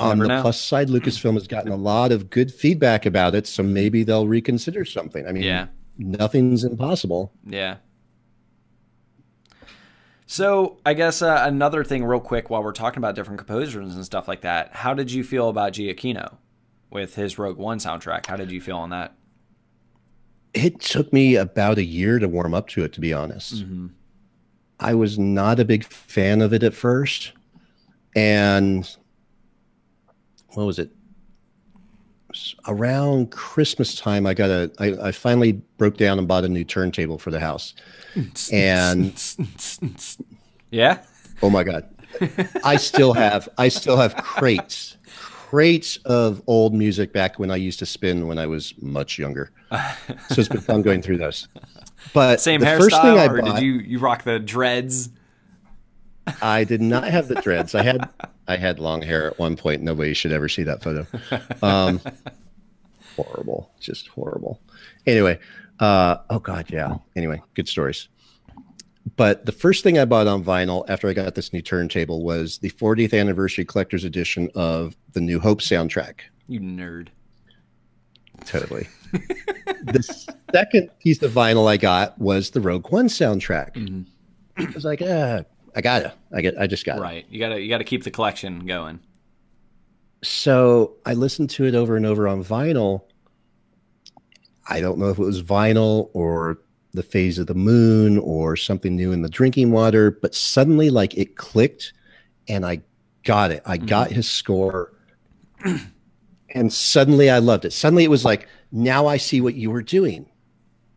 on never the know. plus side, Lucasfilm has gotten a lot of good feedback about it, so maybe they'll reconsider something. I mean, Yeah. nothing's impossible. Yeah. So I guess uh, another thing, real quick, while we're talking about different composers and stuff like that, how did you feel about Giacchino with his Rogue One soundtrack? How did you feel on that? It took me about a year to warm up to it, to be honest. Mm-hmm. I was not a big fan of it at first. And what was it? around Christmas time, I got a. I, I finally broke down and bought a new turntable for the house, and yeah. Oh my god, I still have. I still have crates, crates of old music back when I used to spin when I was much younger. So it's been fun going through those. But Same the hairstyle, first thing I or bought, did you you rock the dreads? I did not have the dreads. I had I had long hair at one point. Nobody should ever see that photo. Um, horrible, just horrible. Anyway, uh, oh god, yeah. Anyway, good stories. But the first thing I bought on vinyl after I got this new turntable was the 40th anniversary collector's edition of the New Hope soundtrack. You nerd. Totally. the second piece of vinyl I got was the Rogue One soundtrack. Mhm. I was like, uh, I gotta, I get, I just got it. Right. You gotta you gotta keep the collection going. So I listened to it over and over on vinyl. I don't know if it was vinyl or the phase of the moon or something new in the drinking water, but suddenly like it clicked and I got it. I got mm-hmm. his score and suddenly I loved it. Suddenly it was like, now I see what you were doing.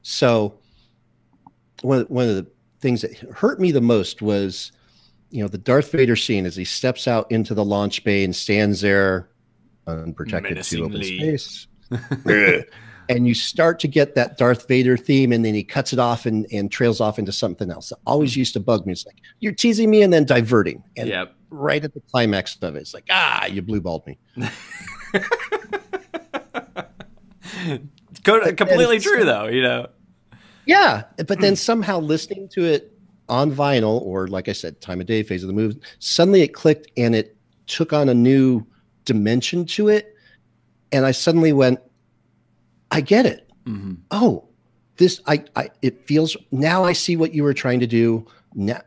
So one, one of the things that hurt me the most was, you know, the Darth Vader scene as he steps out into the launch bay and stands there unprotected to open space. and you start to get that Darth Vader theme, and then he cuts it off and, and trails off into something else. It always used to bug me. It's like, you're teasing me and then diverting. And Yep. right at the climax of it, it's like, ah, you blue balled me. Co- completely true though, you know. Yeah, but then somehow listening to it on vinyl, or like I said, time of day, phase of the move, suddenly it clicked and it took on a new dimension to it, and I suddenly went, I get it. Mm-hmm. Oh, this I, I it feels now I see what you were trying to do. Now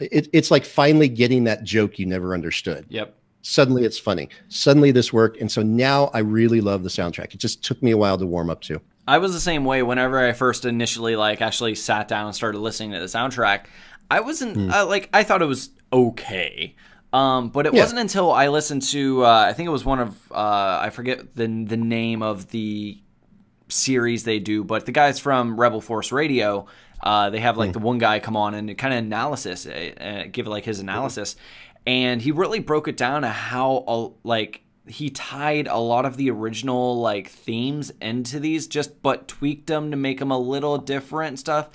it, it's like finally getting that joke you never understood. Yep. Suddenly it's funny. Suddenly this worked, and so now I really love the soundtrack. It just took me a while to warm up to. I was the same way whenever I first initially like actually sat down and started listening to the soundtrack. I wasn't uh, like I thought it was okay. Um, but it Yeah. wasn't until I listened to uh, I think it was one of uh, I forget the the name of the series they do, but the guys from Rebel Force Radio, uh, they have like the one guy come on and kind of analysis, uh, give like his analysis, and he really broke it down to how like he tied a lot of the original like themes into these, just but tweaked them to make them a little different and stuff.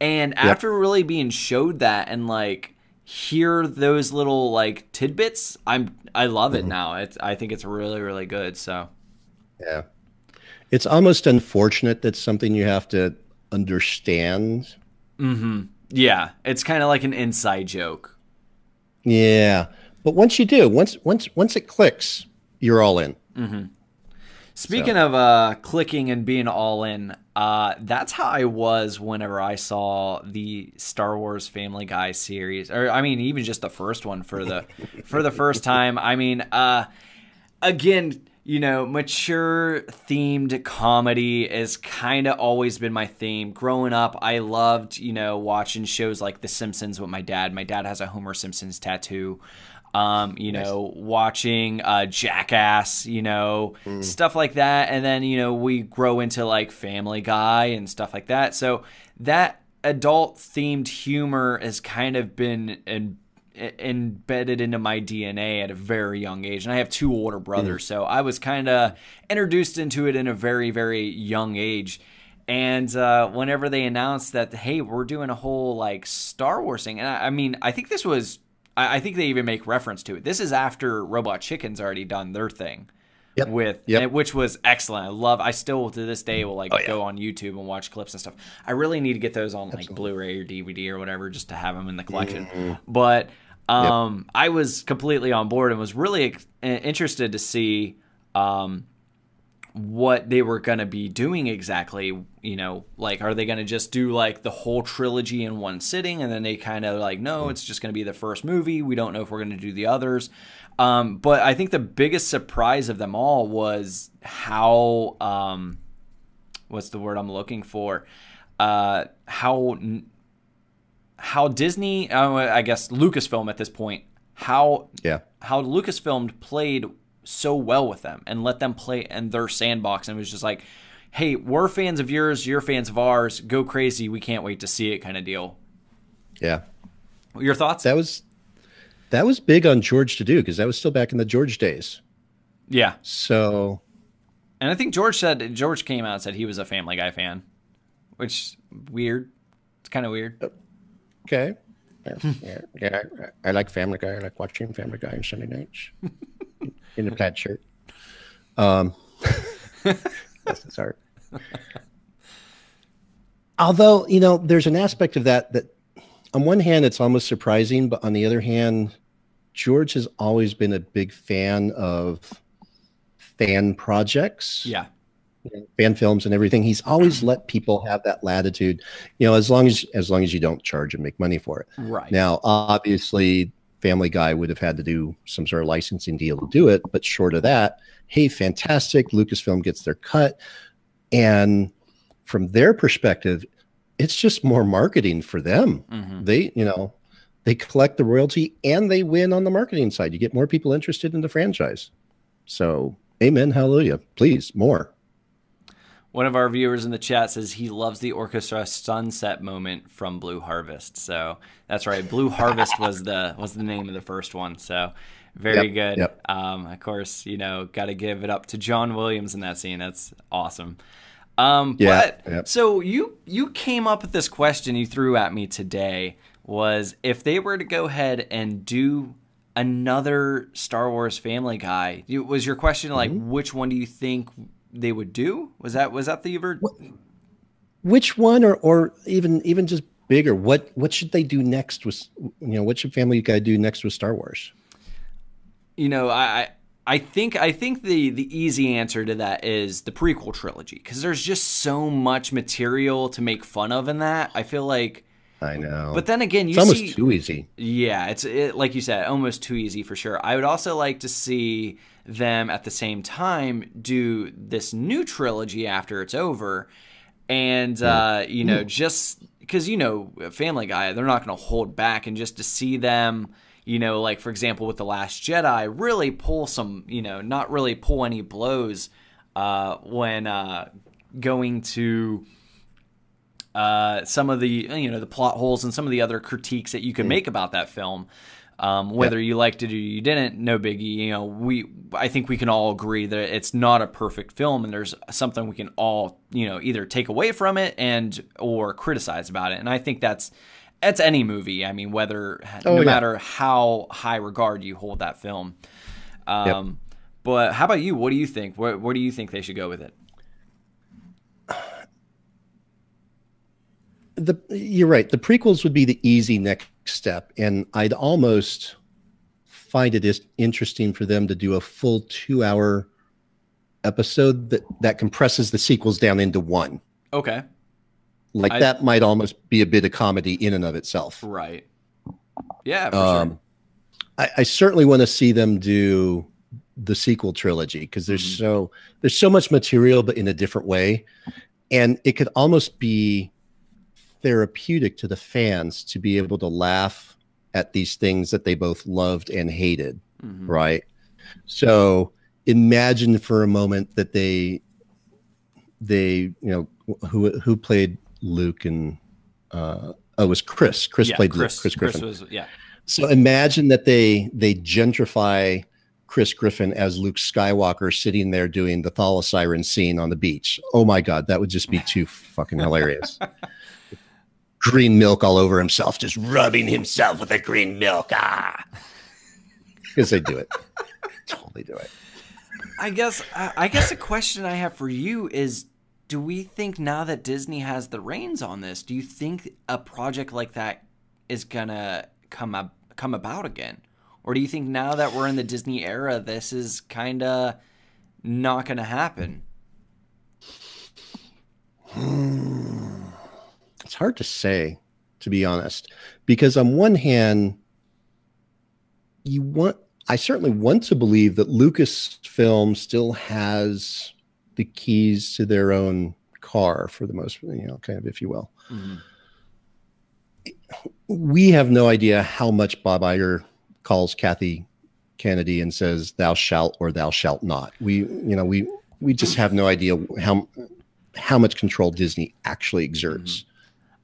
And after really being showed that and like hear those little like tidbits, I'm I love it now. It's I think it's really really good. So Yeah. It's almost unfortunate that something you have to understand. mm-hmm yeah, it's kind of like an inside joke. Yeah. But once you do, once once once it clicks, you're all in. Speaking of uh, clicking and being all in, uh, that's how I was whenever I saw the Star Wars Family Guy series, or I mean, even just the first one for the for the first time. I mean, uh, again, you know, mature themed comedy has kind of always been my theme. Growing up, I loved, you know, watching shows like The Simpsons with my dad. My dad has a Homer Simpsons tattoo. Um, you know, watching uh, Jackass, you know, stuff like that. And then, you know, we grow into like Family Guy and stuff like that. So that adult themed humor has kind of been in, embedded into my DNA at a very young age. And I have two older brothers, so I was kind of introduced into it in a very, very young age. And uh, whenever they announced that, hey, we're doing a whole like Star Wars thing, and I, I mean, I think this was, I, I think they even make reference to it. This is after Robot Chicken's already done their thing Yep. with Yep. and- which was excellent. I love. I still to this day will like go on YouTube and watch clips and stuff. I really need to get those on like Blu-ray or DVD or whatever just to have them in the collection. But um, I was completely on board and was really ex- interested to see um, what they were going to be doing exactly. You know, like are they going to just do like the whole trilogy in one sitting, and then they kind of like, no, it's just going to be the first movie. We don't know if we're going to do the others. Um, but I think the biggest surprise of them all was how um, what's the word I'm looking for? Uh, how how Disney, uh, I guess Lucasfilm at this point, how Yeah. how Lucasfilm played so well with them and let them play in their sandbox and it was just like hey we're fans of yours you're fans of ours go crazy we can't wait to see it kind of deal. Yeah. Your thoughts? That was that was big on george to do because that was still back in the george days. Yeah. So and i think george said george came out and said he was a family guy fan which weird. It's kind of weird oh, okay. Yeah, yeah, I, I, like Family Guy. I like watching Family Guy on Sunday nights in a plaid shirt. Um, that's his art. Although you know, there's an aspect of that that, on one hand, it's almost surprising, but on the other hand, George has always been a big fan of fan projects. Yeah fan films and everything he's always let people have that latitude you know as long as as long as you don't charge and make money for it right now obviously family guy would have had to do some sort of licensing deal to do it but short of that hey fantastic lucasfilm gets their cut. And from their perspective it's just more marketing for them. Mm-hmm. they you know they collect the royalty and they win on the marketing side. You get more people interested in the franchise. So amen hallelujah. Please more one of our viewers in the chat says he loves the orchestra sunset moment from Blue Harvest. So that's right. Blue Harvest was the was the name of the first one. So very yep, good. Yep. Um, of course, you know, got to give it up to John Williams in that scene. That's awesome. Um, yeah, but yep. so you you came up with this question you threw at me today was if they were to go ahead and do another Star Wars Family Guy, was your question like mm-hmm. which one do you think they would do? Was that was that the ver- Which one, or or even even just bigger? What what should they do next with you know what should Family Guy do next with Star Wars? You know, I I think I think the the easy answer to that is the prequel trilogy because there's just so much material to make fun of in that. I feel like I know. But then again, you it's almost see, too easy. Yeah, it's it, like you said, almost too easy for sure. I would also like to see them at the same time do this new trilogy after it's over, and hmm. uh, you know, just because you know, Family Guy, they're not going to hold back, and just to see them. You know, like for example, with the Last Jedi, really pull some, you know, not really pull any blows uh, when uh, going to uh, some of the you know the plot holes and some of the other critiques that you can mm. make about that film. Um, whether you liked it or you didn't, no biggie. You know, we I think we can all agree that it's not a perfect film, and there's something we can all you know either take away from it and or criticize about it. And I think that's that's any movie. I mean, whether oh, no yeah. matter how high regard you hold that film. Um, yep. But how about you? What do you think? Where, where do you think they should go with it? The you're right. The prequels would be the easy next step, and I'd almost find it is interesting for them to do a full two hour episode that that compresses the sequels down into one. Okay. Like I, that might almost be a bit of comedy in and of itself. Right. Yeah. um, sure. I, I, certainly want to see them do the sequel trilogy because there's mm-hmm. so there's so much material, but in a different way, and it could almost be therapeutic to the fans to be able to laugh at these things that they both loved and hated, mm-hmm. right? So imagine for a moment that they they you know who who played Luke and uh, oh it was Chris. Chris yeah, played Chris, Luke. Chris Griffin. Chris was, yeah. So imagine that they they gentrify Chris Griffin as Luke Skywalker sitting there doing the Thala scene on the beach. Oh my God, that would just be too fucking hilarious. green milk all over himself, just rubbing himself with the green milk. Ah, because they do it, totally do it. I guess. I guess a question I have for you is: Do we think now that Disney has the reins on this, do you think a project like that is gonna come up, come about again, or do you think now that we're in the Disney era, this is kind of not gonna happen? Hmm. It's hard to say, to be honest, because on one hand, you want I certainly want to believe that Lucasfilm still has the keys to their own car for the most, you know, kind of, if you will. Mm-hmm. We have no idea how much Bob Iger calls Kathy Kennedy and says thou shalt or thou shalt not. We you know we we just have no idea how how much control Disney actually exerts.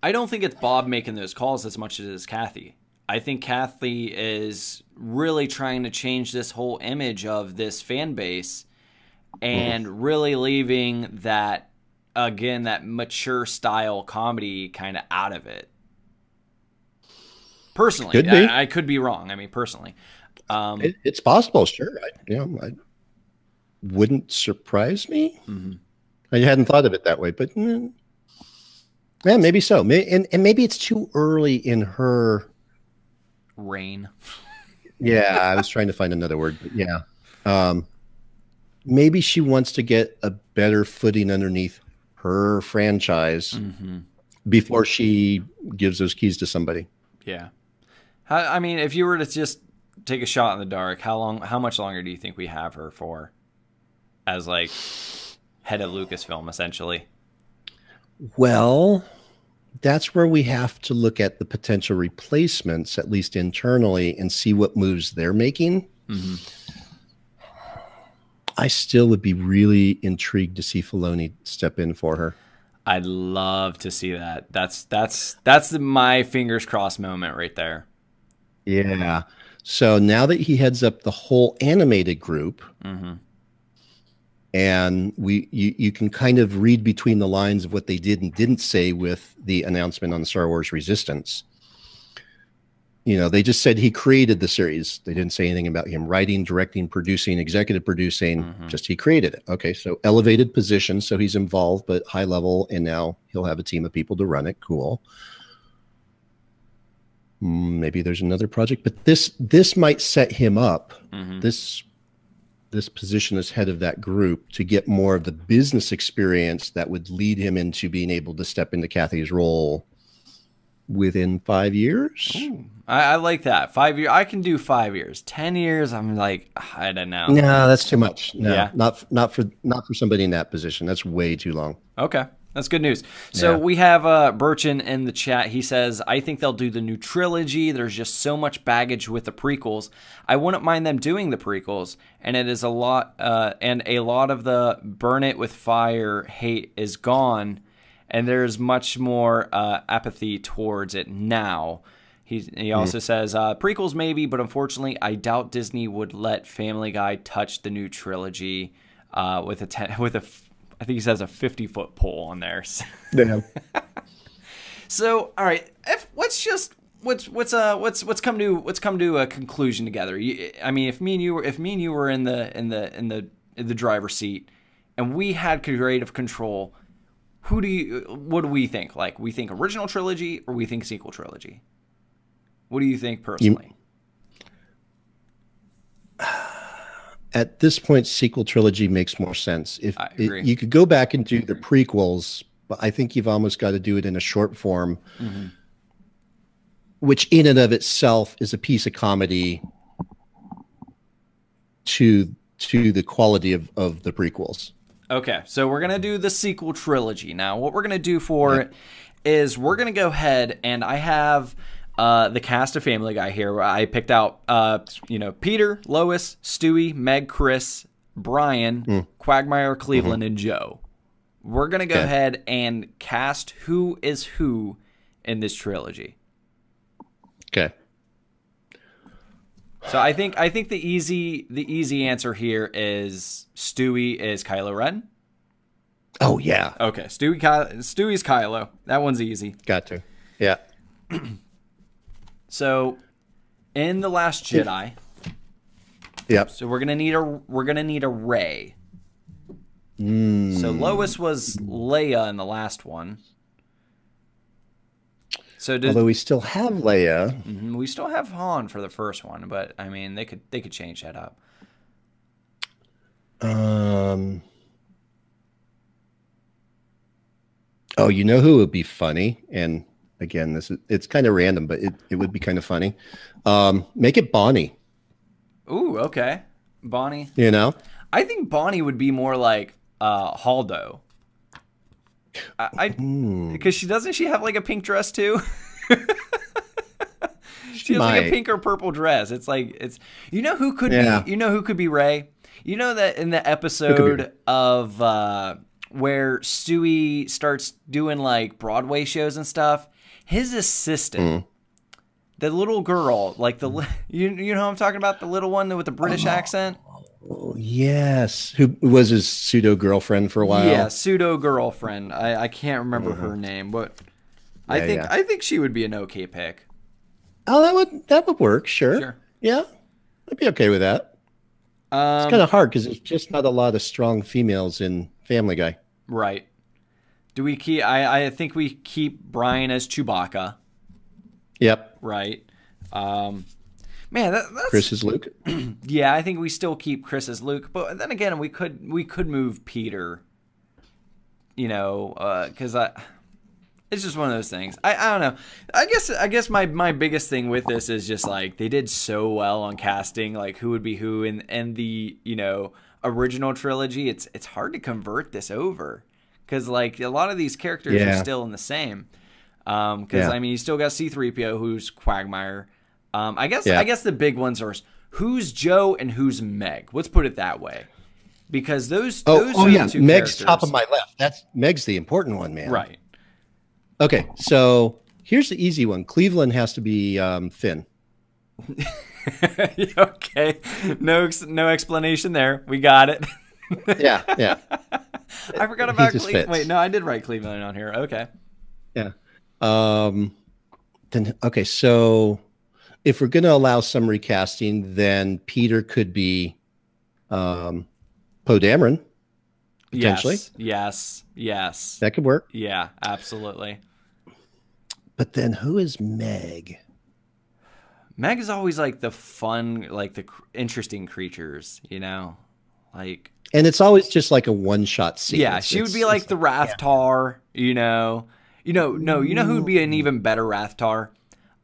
I don't think it's Bob making those calls as much as it is Kathy. I think Kathy is really trying to change this whole image of this fan base and mm. really leaving that again that mature style comedy kind of out of it. Personally, could I, I, could be wrong. I mean, personally, um, it, it's possible. Sure, I, you know, I wouldn't surprise me. Mm-hmm. I hadn't thought of it that way, but mm, yeah, maybe so. And, and maybe it's too early in her reign. yeah, I was trying to find another word, but yeah. Um, maybe she wants to get a better footing underneath her franchise mm-hmm. before she gives those keys to somebody. Yeah. I mean, if you were to just take a shot in the dark, how long, how much longer do you think we have her for as like head of Lucasfilm, essentially? Well, that's where we have to look at the potential replacements, at least internally, and see what moves they're making. Mm-hmm. I still would be really intrigued to see Filoni step in for her. I'd love to see that. That's that's that's my fingers crossed moment right there. Yeah. So now that he heads up the whole animated group, mm-hmm and we you, you can kind of read between the lines of what they did and didn't say with the announcement on Star Wars Resistance. You know, they just said he created the series. They didn't say anything about him writing, directing, producing, executive producing. Mm-hmm. Just he created it. Okay, so elevated position, so he's involved, but high level, and now he'll have a team of people to run it. Cool. Hmm, maybe there's another project, but this this might set him up. Mm-hmm. This this position as head of that group to get more of the business experience that would lead him into being able to step into Kathy's role within five years. Ooh, I, I, like that. Five years. I can do five years. Ten years. I'm like, ah, I don't know. No, that's too much. No, yeah. not not for not for somebody in that position. That's way too long. Okay. That's good news. So yeah. we have uh, Burchin in the chat. He says, I think they'll do the new trilogy. There's just so much baggage with the prequels. I wouldn't mind them doing the prequels. And it is a lot, uh, and a lot of the burn it with fire hate is gone. And there's much more uh, apathy towards it now. He, he hmm. also mm. says, uh, prequels maybe, but unfortunately, I doubt Disney would let Family Guy touch the new trilogy uh, with a ten, with a I think he says a 50 foot pole on there. Damn. so, all right, if, let's just what's what's uh what's what's come to what's come to a conclusion together. You, I mean, if me and you were if me and you were in the in the in the in the driver's seat, and we had creative control, who do you what do we think? Like, we think original trilogy or we think sequel trilogy? What do you think personally? You, at this point, sequel trilogy makes more sense. If it, you could go back and do the prequels, but I think you've almost got to do it in a short form, mm-hmm. which in and of itself is a piece of comedy to to the quality of, of the prequels. Okay, so we're gonna do the sequel trilogy now. What we're gonna do for yeah. it is we're gonna go ahead and I have uh, the cast of Family Guy here. I picked out, uh, you know, Peter, Lois, Stewie, Meg, Chris, Brian, mm. Quagmire, Cleveland, mm-hmm. and Joe. We're gonna go okay. ahead and cast who is who in this trilogy. Okay. So I think I think the easy the easy answer here is Stewie is Kylo Ren. Oh yeah. Okay, Stewie Stewie's Kylo. That one's easy. Got to. Yeah. So, in the Last Jedi. Yep. So we're gonna need a we're gonna need a Rey. Mm. So Lois was Leia in the last one. So did, although we still have Leia, mm-hmm, we still have Han for the first one, but I mean they could they could change that up. Um. Oh, you know who would be funny, and again, this is it's kind of random, but it, it would be kind of funny. Um, make it Bonnie. Ooh, okay. Bonnie. You know? I think Bonnie would be more like uh Holdo. I, because mm. she doesn't she have like a pink dress too? she has like a pink or purple dress. It's like it's you know who could yeah. be you know who could be Rey. You know that in the episode of uh, where Stewie starts doing like Broadway shows and stuff, his assistant. Mm. The little girl, like the you you know I'm talking about the little one with the British oh. accent. yes, who was his pseudo girlfriend for a while? Yeah, pseudo girlfriend. I, I can't remember mm-hmm. her name, but I think yeah. I think she would be an okay pick. Oh, that would that would work. Sure. Sure. Yeah, I'd be okay with that. Um, it's kind of hard because there's just not a lot of strong females in Family Guy. Right. Do we keep? I I think we keep Brian as Chewbacca. Yep. Right. Um, man, that, that's Chris is Luke. yeah, I think we still keep Chris as Luke, but then again, we could we could move Peter. You know, because uh, I it's just one of those things. I, I don't know. I guess I guess my, my biggest thing with this is just like they did so well on casting, like who would be who in and the you know original trilogy. It's it's hard to convert this over because like a lot of these characters yeah. are still in the same. Um, because yeah. I mean you still got C three PO who's Quagmire. Um, I guess yeah. I guess the big ones are who's Joe and who's Meg. Let's put it that way. Because those, oh, those oh yeah, Meg's characters. top of my left. That's Meg's the important one, man. Right. Okay, so here's the easy one. Cleveland has to be um, Finn. okay, no no explanation there. We got it. yeah, yeah. I forgot about Cleveland. Wait, no, I did write Cleveland on here. Okay. Yeah. Um. Then okay, so if we're going to allow some recasting, then Peter could be um, Poe Dameron potentially. Yes, yes, yes. That could work. Yeah, absolutely. But then who is Meg? Meg is always like the fun, like the cr- interesting creatures, you know, like. And it's always just like a one-shot scene. Yeah, she would be like the Rathtar, yeah. you know. You know, no, you know who would be an even better Rathtar?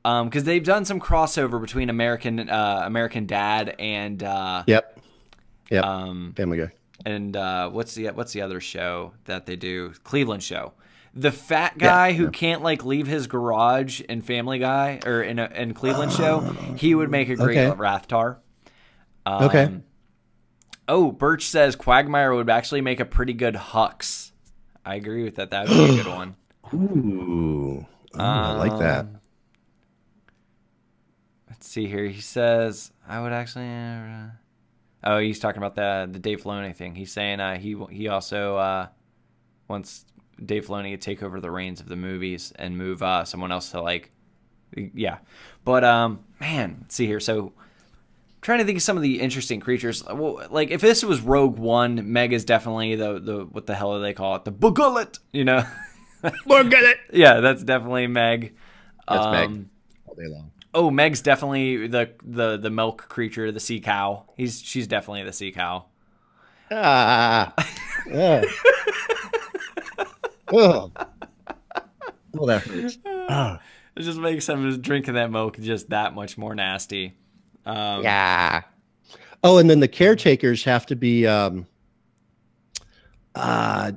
Um, because they've done some crossover between American, uh, American Dad and. Uh, yep. Yep. Um, Family Guy. And uh, what's the what's the other show that they do? Cleveland Show the fat guy yeah, who yeah. can't like leave his garage in Family Guy or in a in Cleveland show, he would make a great okay. Rathtar. Um, okay. Oh, Birch says Quagmire would actually make a pretty good Hux. I agree with that. That would be a good one. Ooh, oh, I like that. Um, let's see here. He says I would actually. Uh, oh, he's talking about the the Dave Filoni thing. He's saying uh, he he also uh, wants Dave Filoni to take over the reins of the movies and move uh, someone else to like, yeah. But um, man, let's see here. So, trying to think of some of the interesting creatures. Well, like if this was Rogue One, Meg is definitely the the what the hell do they call it? The Bor Gullet, you know. Bor Gullet. yeah, that's definitely Meg. That's um, Meg all day long. Oh, Meg's definitely the the the milk creature, the sea cow. He's she's definitely the sea cow. Ah. yeah. oh. oh, that hurts. Ah. It just makes him drinking that milk just that much more nasty. Um, yeah. Oh, and then the caretakers have to be um, uh,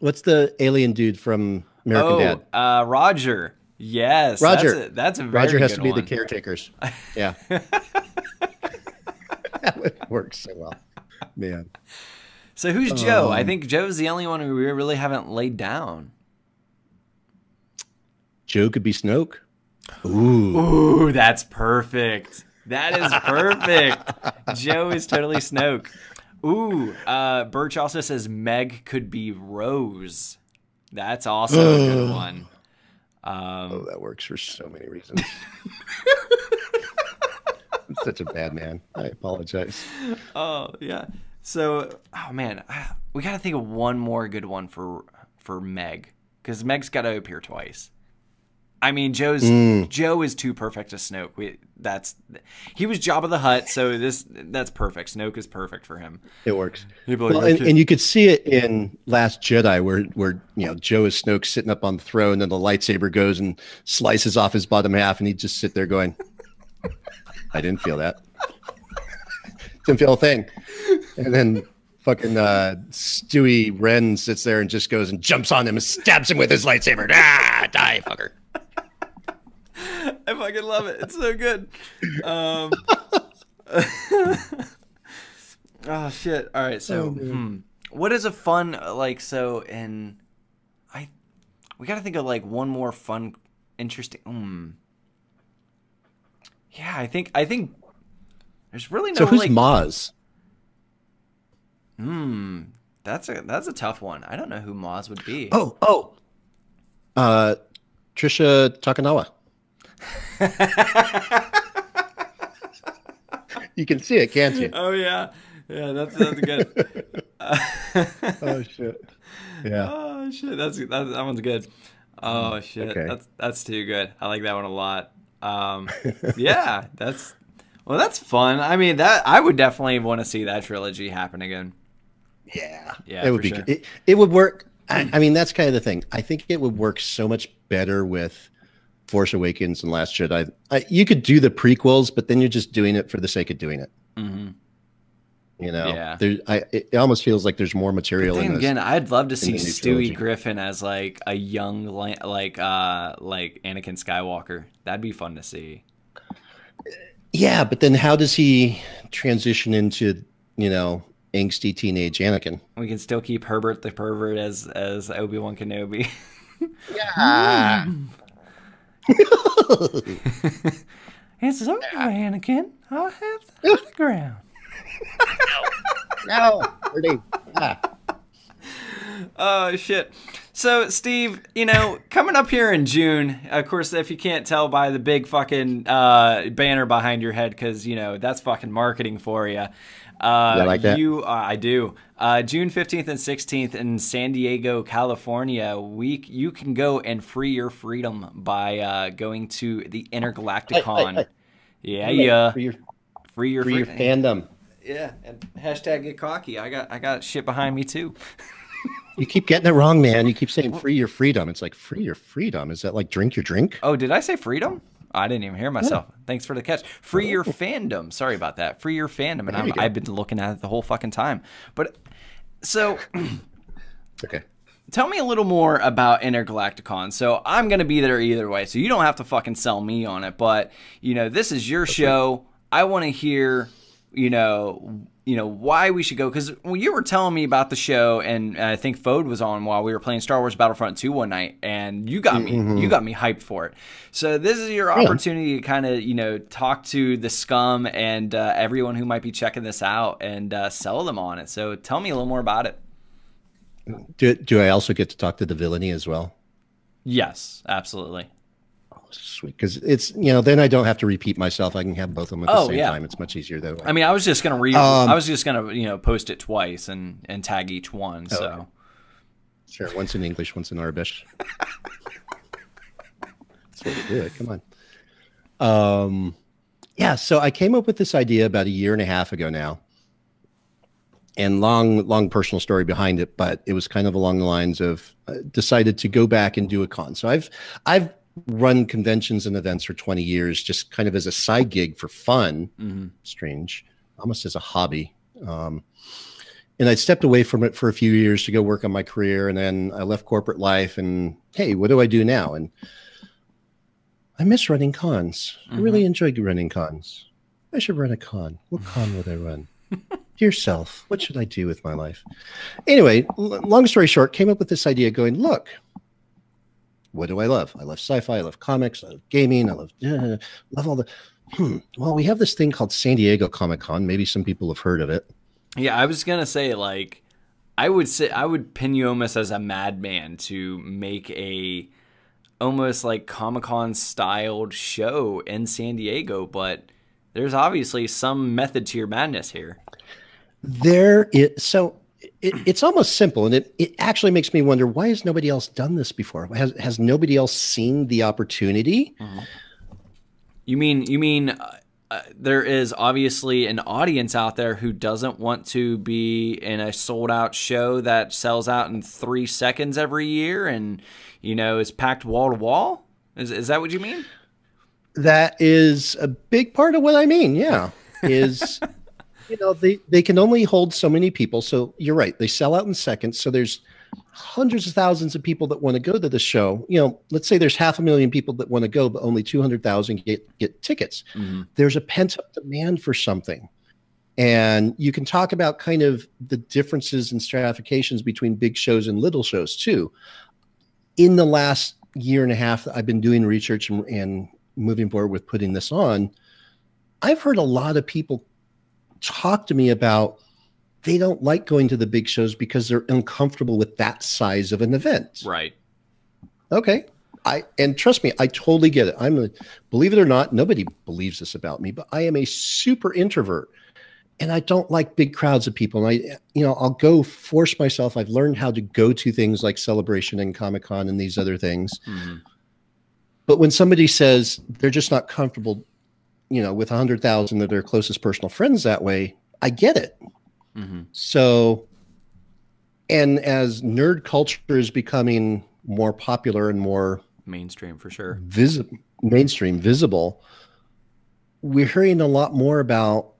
what's the alien dude from American oh, Dad? Uh, Roger. Yes, Roger. That's a, that's a Roger has to be one. the caretakers. Yeah, that would work so well, man. So who's Joe? Um, I think Joe's the only one we really haven't laid down. Joe could be Snoke. Ooh. Ooh, that's perfect. That is perfect. Joe is totally Snoke. Ooh, uh, Birch also says Meg could be Rose. That's also a good one. Um, oh, that works for so many reasons. I'm such a bad man. I apologize. Oh yeah. So, oh man, we got to think of one more good one for for Meg because Meg's got to appear twice. I mean, Joe's mm. Joe is too perfect as Snoke. We, that's he was Job of the Hut, so this that's perfect. Snoke is perfect for him. It works. Like, well, and, and, you could see it in Last Jedi, where where you know Joe is Snoke sitting up on the throne, and the lightsaber goes and slices off his bottom half, and he just sit there going, "I didn't feel that." didn't feel a thing. And then fucking uh, Stewie Ren sits there and just goes and jumps on him and stabs him with his lightsaber. Ah, die, fucker. Fucking love it. It's so good. Um, oh shit! All right, so Oh, hmm, what is a fun like? So in I, we got to think of like one more fun, interesting. Hmm. Yeah, I think I think there's really no So who's like. Maz? Hmm. That's a that's a tough one. I don't know who Maz would be. Oh, oh. Uh Tricia Takanawa. You can see it, can't you? Oh yeah, yeah. That's that's good. oh shit. Yeah. Oh shit, that's that, that one's good. Oh shit, Okay. that's that's too good. I like that one a lot. Um, yeah, that's well, that's fun. I mean, that I would definitely want to see that trilogy happen again. Yeah. Yeah, It would be sure. good. It, it would work. I, I mean, that's kind of the thing. I think it would work so much better with Force Awakens and Last Jedi. I, you could do the prequels, but then you're just doing it for the sake of doing it. hmm You know, Yeah. there. I it almost feels like there's more material in Then this. again, I'd love to see Stewie trilogy. Griffin as like a young, like uh, like Anakin Skywalker. That'd be fun to see. Yeah, but then how does he transition into you know angsty teenage Anakin? We can still keep Herbert the pervert as as Obi Wan Kenobi. Yeah. It's over, Anakin. I'll have the high ground. no, Ernie. Ah. Oh shit. So Steve, you know, coming up here in June, of course, if you can't tell by the big fucking uh, banner behind your head, because you know that's fucking marketing for you. Uh, You like that? You, uh, I do. Uh, June fifteenth and sixteenth in San Diego, California. We, you can go and free your freedom by uh, going to the Intergalacticon. Hey, hey, Yeah, yeah. For your, Free your for your freedom. fandom. Yeah, and hashtag get cocky. I got, I got shit behind me too. You keep getting it wrong, man. You keep saying free your freedom. It's like free your freedom. Is that like drink your drink? Oh, did I say freedom? I didn't even hear myself. Thanks for the catch. Free your fandom. Sorry about that. Free your fandom, and you. I've been looking at it the whole fucking time. But so, Okay. tell me a little more about Intergalacticon. So I'm gonna be there either way. So you don't have to fucking sell me on it. But you know, this is your show. I want to hear, you know, you know why we should go because when you were telling me about the show, and I think Fode was on while we were playing Star Wars Battlefront 2 one night, and you got me, you got me hyped for it. So this is your opportunity to kind of, you know, talk to the scum and uh, everyone who might be checking this out and uh, sell them on it. So tell me a little more about it. Do, do I also get to talk to the villainy as well? Yes, absolutely. Sweet. Because it's, you know, then I don't have to repeat myself. I can have both of them at the Oh, same yeah. time. It's much easier though. I mean, I was just gonna read. Um, I was just gonna, you know, post it twice and and tag each one. So. Sure. Once in English, once in Arabic. That's what we do it. Come on. Um, yeah. So I came up with this idea about a year and a half ago now, and long, long personal story behind it, but it was kind of along the lines of uh, decided to go back and do a con. So I've, I've run conventions and events for 20 years, just kind of as a side gig for fun. mhm. Strange, almost as a hobby. Um, and I stepped away from it for a few years to go work on my career, and then I left corporate life. And hey, what do I do now? And I miss running cons. I really enjoy running cons. I should run a con. What con would I run? Dear self, what should I do with my life? Anyway, long story short, came up with this idea going, look, what do I love? I love sci-fi, I love comics, I love gaming, I love uh, love all the hmm. Well, we have this thing called San Diego Comic Con. Maybe some people have heard of it. yeah, I was gonna say like, I would say I would pin you almost as a madman to make a almost like Comic Con styled show in San Diego, but there's obviously some method to your madness here. There is so it, it's almost simple, and it, it actually makes me wonder why has nobody else done this before? Has has nobody else seen the opportunity? You mean you mean uh, uh, there is obviously an audience out there who doesn't want to be in a sold out show that sells out in three seconds every year and you know is packed wall to wall. Is is that what you mean? That is a big part of what I mean. Yeah, is you know, they, they can only hold so many people. So you're right. They sell out in seconds. So there's hundreds of thousands of people that want to go to the show. You know, let's say there's half a million people that want to go, but only 200,000 get, get tickets. Mm-hmm. There's a pent up demand for something. And you can talk about kind of the differences and stratifications between big shows and little shows too. In the last year and a half, I've been doing research and, and moving forward with putting this on. I've heard a lot of people talk to me about they don't like going to the big shows because they're uncomfortable with that size of an event. Right. Okay. I and trust me, I totally get it. I'm a believe it or not, nobody believes this about me, but I am a super introvert and I don't like big crowds of people. And I, you know, I'll go force myself. I've learned how to go to things like Celebration and Comic Con and these other things. Mm-hmm. But when somebody says they're just not comfortable, you know, with a hundred thousand of their closest personal friends that way, I get it. Mm-hmm. So, and as nerd culture is becoming more popular and more mainstream for sure, visible, mainstream, visible, we're hearing a lot more about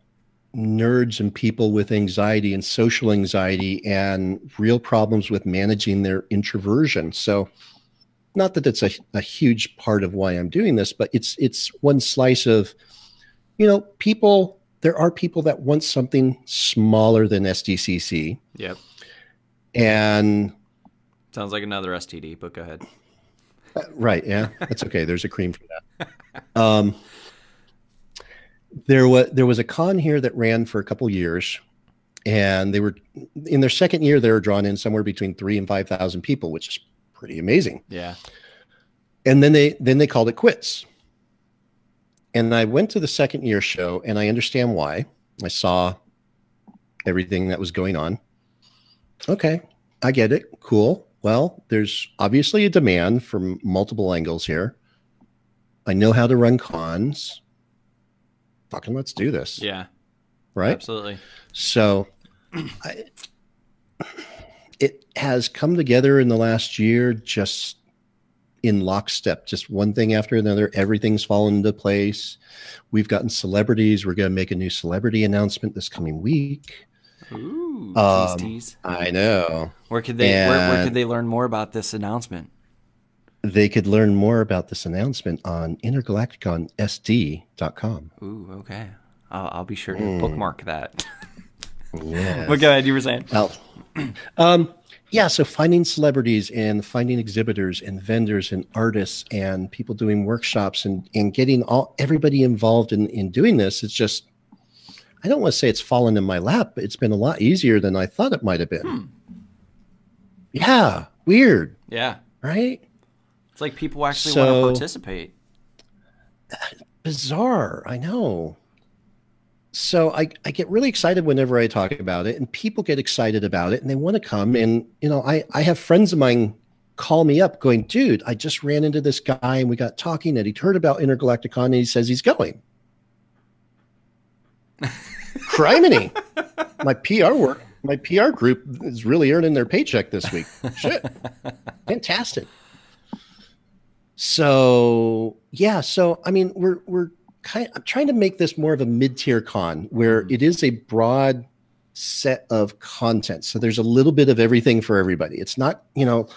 nerds and people with anxiety and social anxiety and real problems with managing their introversion. So, not that it's a, a huge part of why I'm doing this, but it's it's one slice of, you know, people there are people that want something smaller than SDCC. Yep. And sounds like another STD, but go ahead. Uh, right. Yeah. That's okay. There's a cream for that. Um, there was there was a con here that ran for a couple years, and they were in their second year. They were drawn in somewhere between three and five thousand people, which is pretty amazing. Yeah. And then they then they called it quits. And I went to the second year show and I understand why. I saw everything that was going on. Okay, I get it. Cool. Well, there's obviously a demand from multiple angles here. I know how to run cons. Fucking let's do this. Yeah. Right? Absolutely. So I, it has come together in the last year just in lockstep, just one thing after another. Everything's fallen into place. We've gotten celebrities. We're going to make a new celebrity announcement this coming week. Ooh, um, tease, tease. I know. Where could they? Where, where, could they learn more about this announcement? They could learn more about this announcement on intergalacticonsd.com. Ooh, okay. I'll, I'll be sure to mm. bookmark that. yeah. But go ahead. You were saying. Well, um, yeah, so finding celebrities and finding exhibitors and vendors and artists and people doing workshops and, and getting all everybody involved in, in doing this, it's just I don't want to say it's fallen in my lap, but it's been a lot easier than I thought it might have been. Hmm. Yeah, weird. Yeah. Right? It's like people actually so, want to participate. Bizarre, I know so I, I get really excited whenever I talk about it, and people get excited about it, and they want to come. And you know, I I have friends of mine call me up, going, "Dude, I just ran into this guy, and we got talking, and he'd heard about Intergalacticon, and he says he's going." Criminy, my PR work, my PR group is really earning their paycheck this week. Shit, fantastic. So yeah, so I mean, we're we're kind of, I'm trying to make this more of a mid-tier con where mm-hmm. it is a broad set of content. So there's a little bit of everything for everybody. It's not, you know,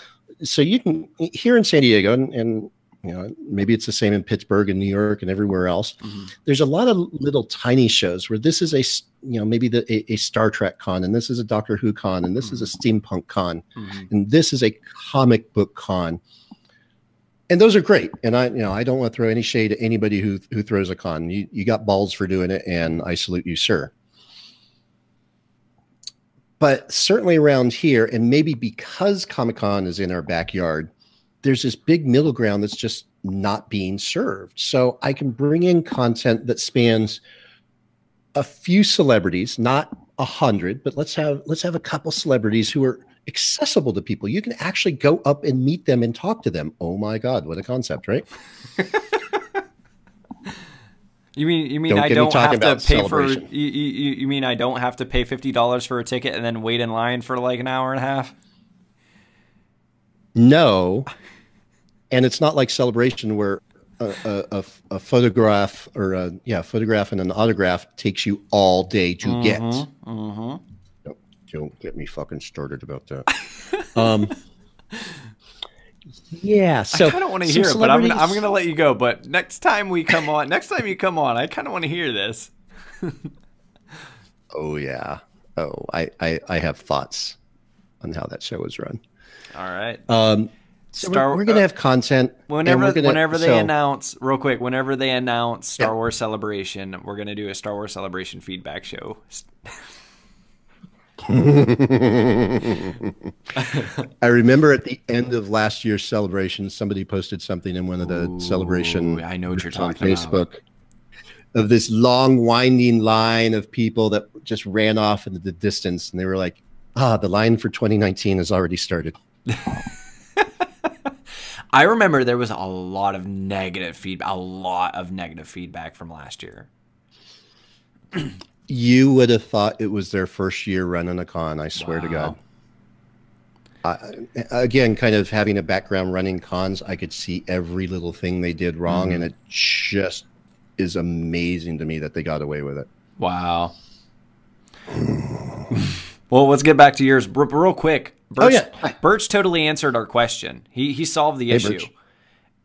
so you can here in San Diego and, and you know maybe it's the same in Pittsburgh and New York and everywhere else. Mm-hmm. There's a lot of little tiny shows where this is a you know maybe the, a, a Star Trek con and this is a Doctor Who con and this mm-hmm. is a mm-hmm. steampunk con mm-hmm. and this is a comic book con and those are great. And I, you know, I don't want to throw any shade at anybody who who throws a con. You you got balls for doing it, and I salute you, sir. But certainly around here, and maybe because Comic Con is in our backyard, there's this big middle ground that's just not being served. So I can bring in content that spans a few celebrities, not a hundred, but let's have let's have a couple celebrities who are accessible to people. You can actually go up and meet them and talk to them. Oh my God, what a concept, right? you mean you mean don't I don't have to pay for you, you, you mean I don't have to pay fifty dollars for a ticket and then wait in line for like an hour and a half? No. And it's not like celebration where a, a, a photograph or a yeah photograph and an autograph takes you all day to Mm-hmm, get. Don't, don't get me fucking started about that. um, yeah, so I kind of want to hear it, but I'm gonna, I'm gonna let you go. But next time we come on, next time you come on, I kind of want to hear this. Oh yeah. Oh, I, I I have thoughts on how that show was run. All right. Um, so Star- we're, we're gonna uh, have content. Whenever, gonna- whenever they so- announce, real quick, whenever they announce Star Yeah. Wars Celebration, we're gonna do a Star Wars Celebration feedback show. I remember at the end of last year's celebration, somebody posted something in one of the celebration. I know what you're on talking about. Facebook of this long winding line of people that just ran off into the distance, and they were like, "Ah, the line for 2019 has already started." I remember there was a lot of negative feedback, a lot of negative feedback from last year. You would have thought it was their first year running a con. I swear to God. I, again, kind of having a background running cons, I could see every little thing they did wrong, Mm-hmm. and it just is amazing to me that they got away with it. Wow. well, let's get back to yours R- real quick. Oh, Birch, yeah. Birch totally answered our question. He he solved the Hey, issue. Birch.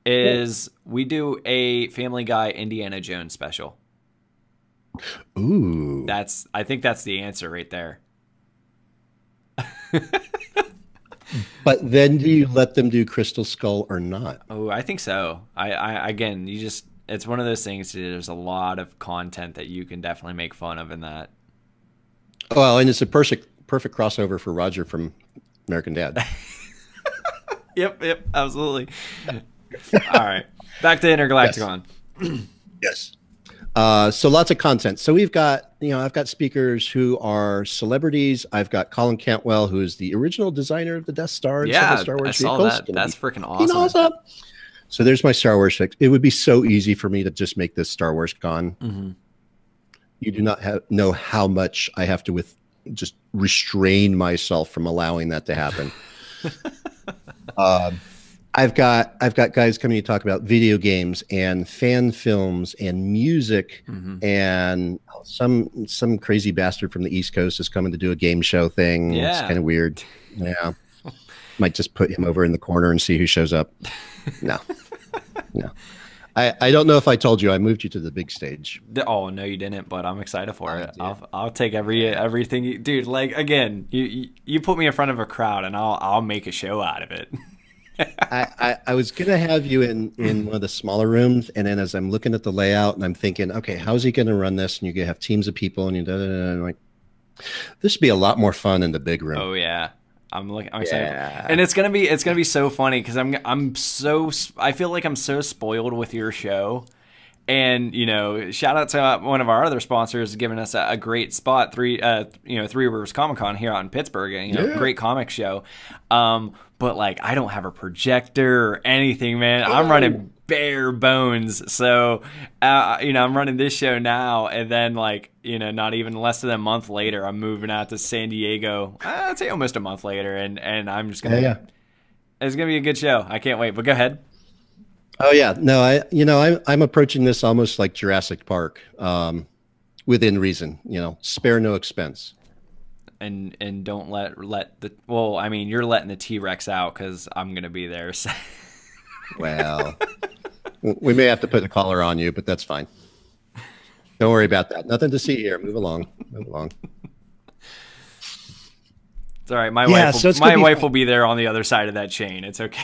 Is we do a Family Guy Indiana Jones special. Ooh, That's I think that's the answer right there. but then do you let them do Crystal Skull or not? Oh, I think so. I, I again, you just it's one of those things. There's a lot of content that you can definitely make fun of in that. Well, and it's a perfect perfect crossover for Roger from American Dad. Yep, yep, absolutely. All right, back to Intergalacticon. Yes. Uh, so lots of content. So we've got, you know, I've got speakers who are celebrities. I've got Colin Cantwell, who is the original designer of the Death Star Yeah, Star Wars I saw vehicles. that. That's freaking fucking awesome. So there's my Star Wars fix. It would be so easy for me to just make this Star Wars con. Mhm. You do not have, know how much I have to with just restrain myself from allowing that to happen. um, I've got I've got guys coming to talk about video games and fan films and music Mhm. and some some crazy bastard from the East Coast is coming to do a game show thing. Yeah. It's kind of weird. Yeah. Might just put him over in the corner and see who shows up. No. No. I, I don't know if I told you I moved you to the big stage. Oh no, you didn't. But I'm excited for I it. did. I'll I'll take every everything, you, dude. Like again, you, you you put me in front of a crowd, and I'll I'll make a show out of it. I, I, I was gonna have you in in mm. one of the smaller rooms, and then as I'm looking at the layout and I'm thinking, okay, how's he gonna run this? And you're gonna have teams of people, and you da, da, da, da, and like, this would be a lot more fun in the big room. Oh yeah, I'm looking. I'm excited, Yeah. and it's gonna be it's gonna be so funny because I'm I'm so I feel like I'm so spoiled with your show, and you know, shout out to uh, one of our other sponsors giving us a, a great spot three uh you know Three Rivers Comic Con here out in Pittsburgh, you know, Yeah. great comic show, um, but like I don't have a projector or anything, man. I'm running bare bones. So, uh, you know, I'm running this show now, and then like, you know, not even less than a month later, I'm moving out to San Diego. I'd say almost a month later, and and I'm just gonna. Yeah, yeah. It's gonna be a good show. I can't wait. But go ahead. Oh yeah, no, I you know I'm I'm approaching this almost like Jurassic Park, um, within reason. You know, spare no expense. And and don't let let the well. I mean, you're letting the T Rex out because I'm gonna be there. So. Well, we may have to put a collar on you, but that's fine. Don't worry about that. Nothing to see here. Move along. Move along. It's all right. My Yeah, wife. Will, so it's my wife fun. will be there on the other side of that chain. It's okay.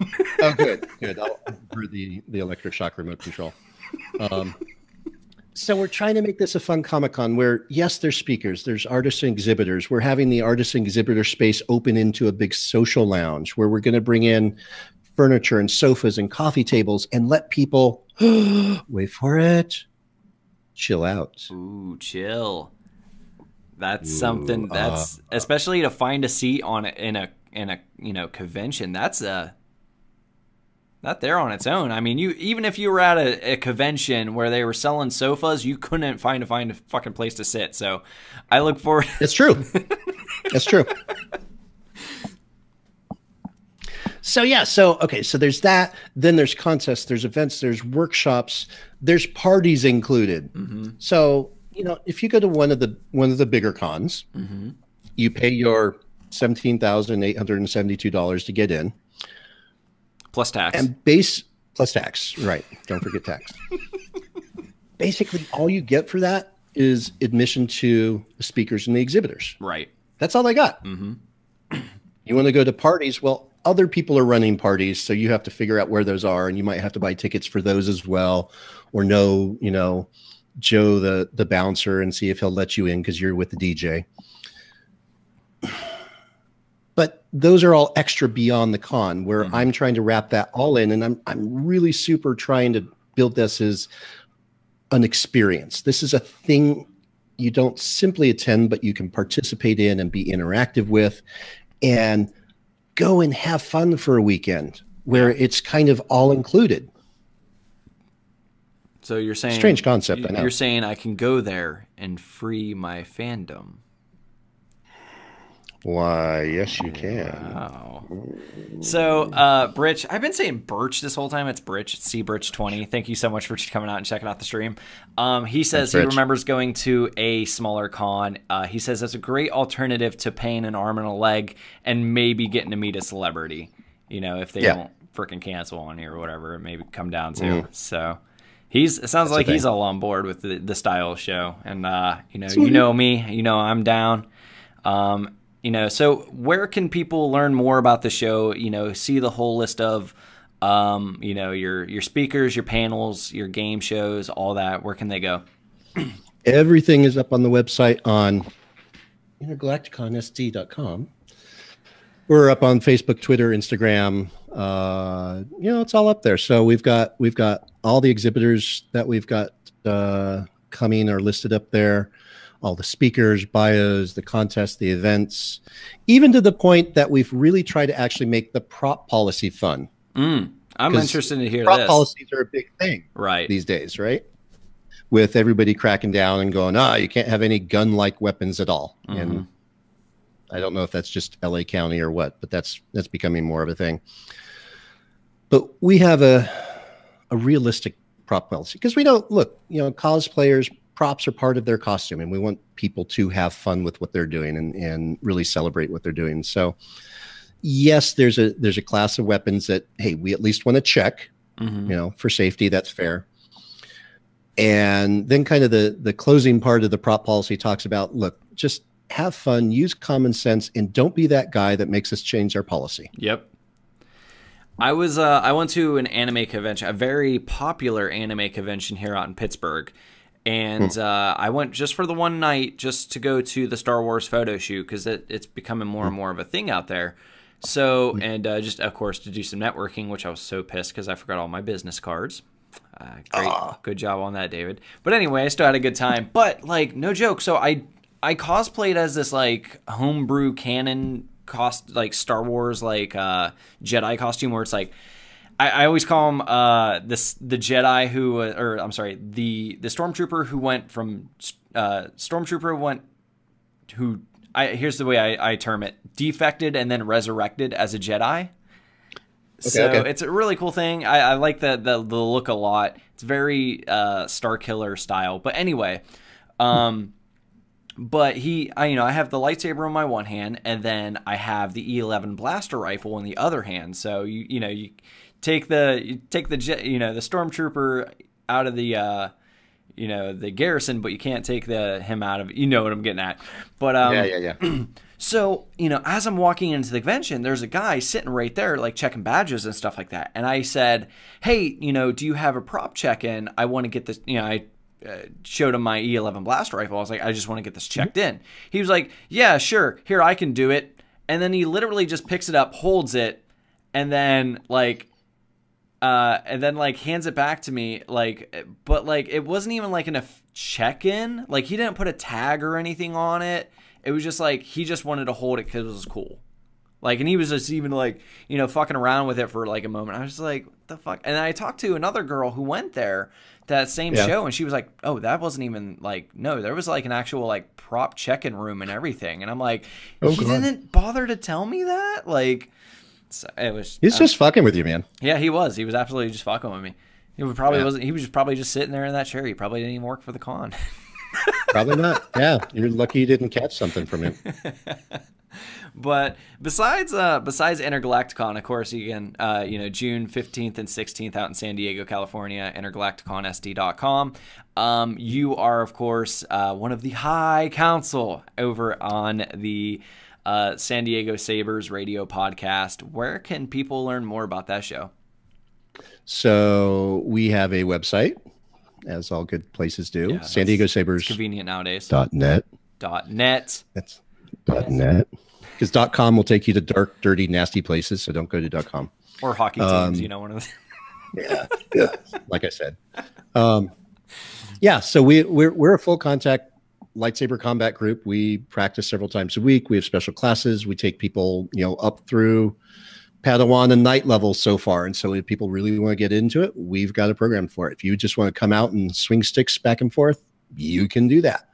Oh, good, good. I'll for the the electric shock remote control. Um, so we're trying to make this a fun Comic Con where yes, there's speakers, there's artists and exhibitors. We're having the artist and exhibitor space open into a big social lounge where we're going to bring in furniture and sofas and coffee tables and let people wait for it, chill out. Ooh, chill. That's Ooh, something uh, that's especially to find a seat on in a in a you know convention. That's a not there on its own. I mean, you even if you were at a, a convention where they were selling sofas, you couldn't find to find a fucking place to sit. So, I look forward. It's true. That's true. So yeah, so okay, so there's that. Then there's contests, there's events, there's workshops, there's parties included. Mm-hmm. So you know, if you go to one of the one of the bigger cons, mm-hmm. you pay your seventeen thousand eight hundred and seventy two dollars to get in, plus tax, and base plus tax. Right, don't forget tax. Basically, all you get for that is admission to the speakers and the exhibitors. Right. That's all they got. Mm-hmm. You want to go to parties? Well, other people are running parties, so you have to figure out where those are, and you might have to buy tickets for those as well, or know, you know, Joe the the bouncer and see if he'll let you in because you're with the DJ. But those are all extra beyond the con, where mm-hmm. I'm trying to wrap that all in, and I'm I'm really super trying to build this as an experience. This is a thing you don't simply attend, but you can participate in and be interactive with, and go and have fun for a weekend where it's kind of all included. So you're saying strange concept. I know. You're saying I can go there and free my fandom. Why, yes, you can. Wow. So, uh, Britch, I've been saying Birch this whole time. It's Britch, it's C Birch 20. Thank you so much for coming out and checking out the stream. Um, he says he remembers going to a smaller con. Uh, he says it's a great alternative to paying an arm and a leg and maybe getting to meet a celebrity, you know, if they yeah. don't freaking cancel on you or whatever it may come down to. Mm. So, he's it sounds That's like he's all on board with the, the style show and uh, you know you know me you know i'm down um, you know so where can people learn more about the show you know see the whole list of um, you know your your speakers your panels your game shows all that where can they go everything is up on the website on intergalacticonsd.com we're up on facebook twitter instagram uh, you know, it's all up there. So we've got we've got all the exhibitors that we've got uh, coming are listed up there. All the speakers, bios, the contests, the events, even to the point that we've really tried to actually make the prop policy fun. Mm, I'm interested to hear prop this. policies are a big thing, right? These days, right? With everybody cracking down and going, ah, you can't have any gun-like weapons at all, mm-hmm. and I don't know if that's just LA County or what, but that's that's becoming more of a thing. But we have a a realistic prop policy because we don't look, you know, cosplayers props are part of their costume and we want people to have fun with what they're doing and, and really celebrate what they're doing. So yes, there's a there's a class of weapons that hey, we at least want to check, mm-hmm. you know, for safety, that's fair. And then kind of the the closing part of the prop policy talks about look, just have fun, use common sense, and don't be that guy that makes us change our policy. Yep. I was uh, I went to an anime convention, a very popular anime convention here out in Pittsburgh, and hmm. uh, I went just for the one night, just to go to the Star Wars photo shoot because it, it's becoming more and hmm. more of a thing out there. So, hmm. and uh, just of course to do some networking, which I was so pissed because I forgot all my business cards. Uh, great, good job on that, David. But anyway, I still had a good time. But like, no joke. So I I cosplayed as this like homebrew canon cost like Star Wars like uh, Jedi costume where it's like I, I always call him uh, this the Jedi who uh, or I'm sorry the the stormtrooper who went from uh, stormtrooper went who I here's the way I, I term it defected and then resurrected as a Jedi. Okay, so okay. it's a really cool thing. I, I like the, the, the look a lot. It's very uh, Star Killer style. But anyway, um, but he, I, you know, I have the lightsaber in my one hand, and then I have the E11 blaster rifle in the other hand. So you, you know, you take the, take the, you know, the stormtrooper out of the, uh, you know, the garrison, but you can't take the him out of. You know what I'm getting at. But um, yeah, yeah, yeah. so you know, as I'm walking into the convention, there's a guy sitting right there, like checking badges and stuff like that. And I said, "Hey, you know, do you have a prop check in? I want to get this. You know, I uh, showed him my E11 blast rifle. I was like, I just want to get this checked in. He was like, Yeah, sure. Here, I can do it. And then he literally just picks it up, holds it, and then like, uh, and then like hands it back to me. Like, but like it wasn't even like a check in. Like he didn't put a tag or anything on it. It was just like he just wanted to hold it because it was cool. Like, and he was just even like, you know, fucking around with it for like a moment. I was just like, the fuck? And I talked to another girl who went there that same yeah. show and she was like oh that wasn't even like no there was like an actual like prop check-in room and everything and i'm like oh, he God. didn't bother to tell me that like So it was. He's uh, just fucking with you, man. Yeah, he was. He was absolutely just fucking with me. He was probably Yeah. wasn't. He was just probably just sitting there in that chair. He probably didn't even work for the con. Probably not. Yeah, you're lucky you didn't catch something from him. But besides uh, besides Intergalacticon, of course, again, uh, you know, June fifteenth and sixteenth out in San Diego, California, intergalacticonsd.com. Um, you are, of course, uh, one of the High Council over on the uh, San Diego Sabers radio podcast. Where can people learn more about that show? So we have a website, as all good places do. Yeah, San Diego Sabers convenient nowadays. dot net. Dot net. That's dot net. Because dot com will take you to dark, dirty, nasty places. So don't go to dot com. Or hockey teams, Um, you know, one of the Yeah, yeah. Like I said. Um, yeah. So we we're we're a full contact lightsaber combat group. We practice several times a week. We have special classes. We take people, you know, up through Padawan and knight level so far. And so if people really want to get into it, we've got a program for it. If you just want to come out and swing sticks back and forth, you can do that.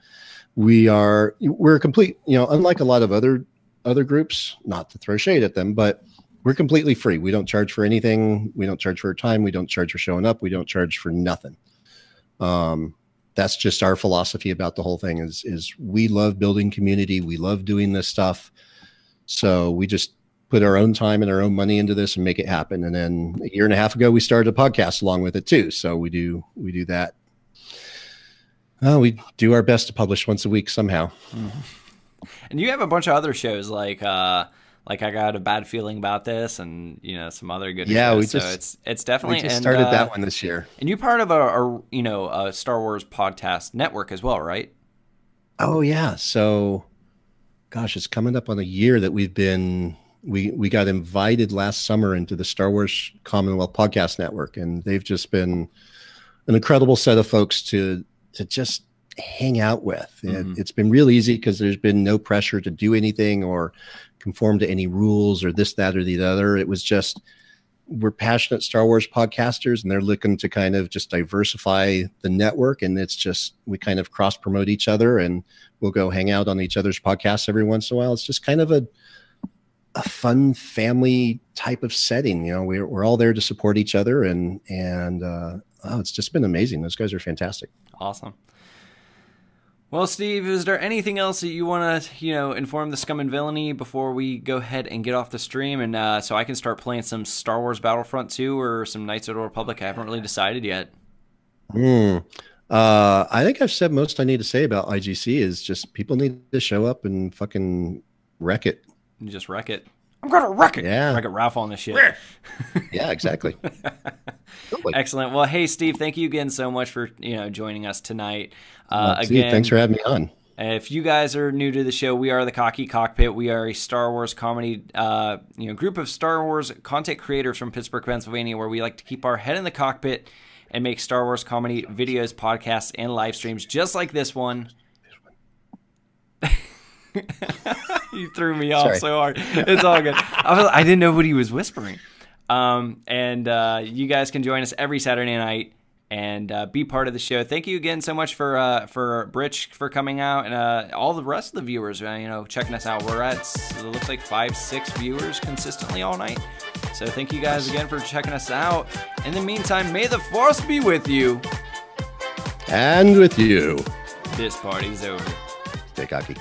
We are we're complete, you know, unlike a lot of other other groups, not to throw shade at them, but we're completely free. We don't charge for anything. We don't charge for time. We don't charge for showing up. We don't charge for nothing. Um, that's just our philosophy about the whole thing is is we love building community. We love doing this stuff. So we just put our own time and our own money into this and make it happen. And then a year and a half ago, we started a podcast along with it too. So we do we do that. Uh, we do our best to publish once a week somehow. And you have a bunch of other shows like uh like I got a bad feeling about this and you know some other good Yeah, shows. we so just- it's it's definitely We just and, started uh, that one this year. And you're part of a, a you know a Star Wars podcast network as well, right? Oh yeah. So gosh, it's coming up on a year that we've been we we got invited last summer into the Star Wars Commonwealth Podcast Network and they've just been an incredible set of folks to to just hang out with. It, Mhm. it's been real easy because there's been no pressure to do anything or conform to any rules or this, that, or the other. It was just we're passionate Star Wars podcasters and they're looking to kind of just diversify the network. And it's just, we kind of cross promote each other and we'll go hang out on each other's podcasts every once in a while. It's just kind of a, a fun family type of setting. You know, we're, we're all there to support each other and, and, uh, oh, it's just been amazing. Those guys are fantastic. Awesome. Well, Steve, is there anything else that you want to, you know, inform the scum and villainy before we go ahead and get off the stream, and uh, so I can start playing some Star Wars Battlefront 2 or some Knights of the Republic? I haven't really decided yet. Hmm. Uh, I think I've said most I need to say about IGC is just people need to show up and fucking wreck it. And just wreck it. I'm gonna wreck it. Yeah. wreck it, Ralph on this shit. Yeah, exactly. Excellent. Well, hey, Steve, thank you again so much for you know joining us tonight. Uh, again, thanks for having me on. If you guys are new to the show, we are the Cocky Cockpit. We are a Star Wars comedy, uh, you know, group of Star Wars content creators from Pittsburgh, Pennsylvania, where we like to keep our head in the cockpit and make Star Wars comedy videos, podcasts, and live streams, just like this one. you threw me off Sorry. so hard. It's all good. I, was, I didn't know what he was whispering. Um, and uh, you guys can join us every Saturday night and uh, be part of the show. Thank you again so much for uh, for Britch for coming out and uh, all the rest of the viewers. Uh, you know, checking us out. We're at it looks like five, six viewers consistently all night. So thank you guys again for checking us out. In the meantime, may the force be with you. And with you, This party's over. stay cocky.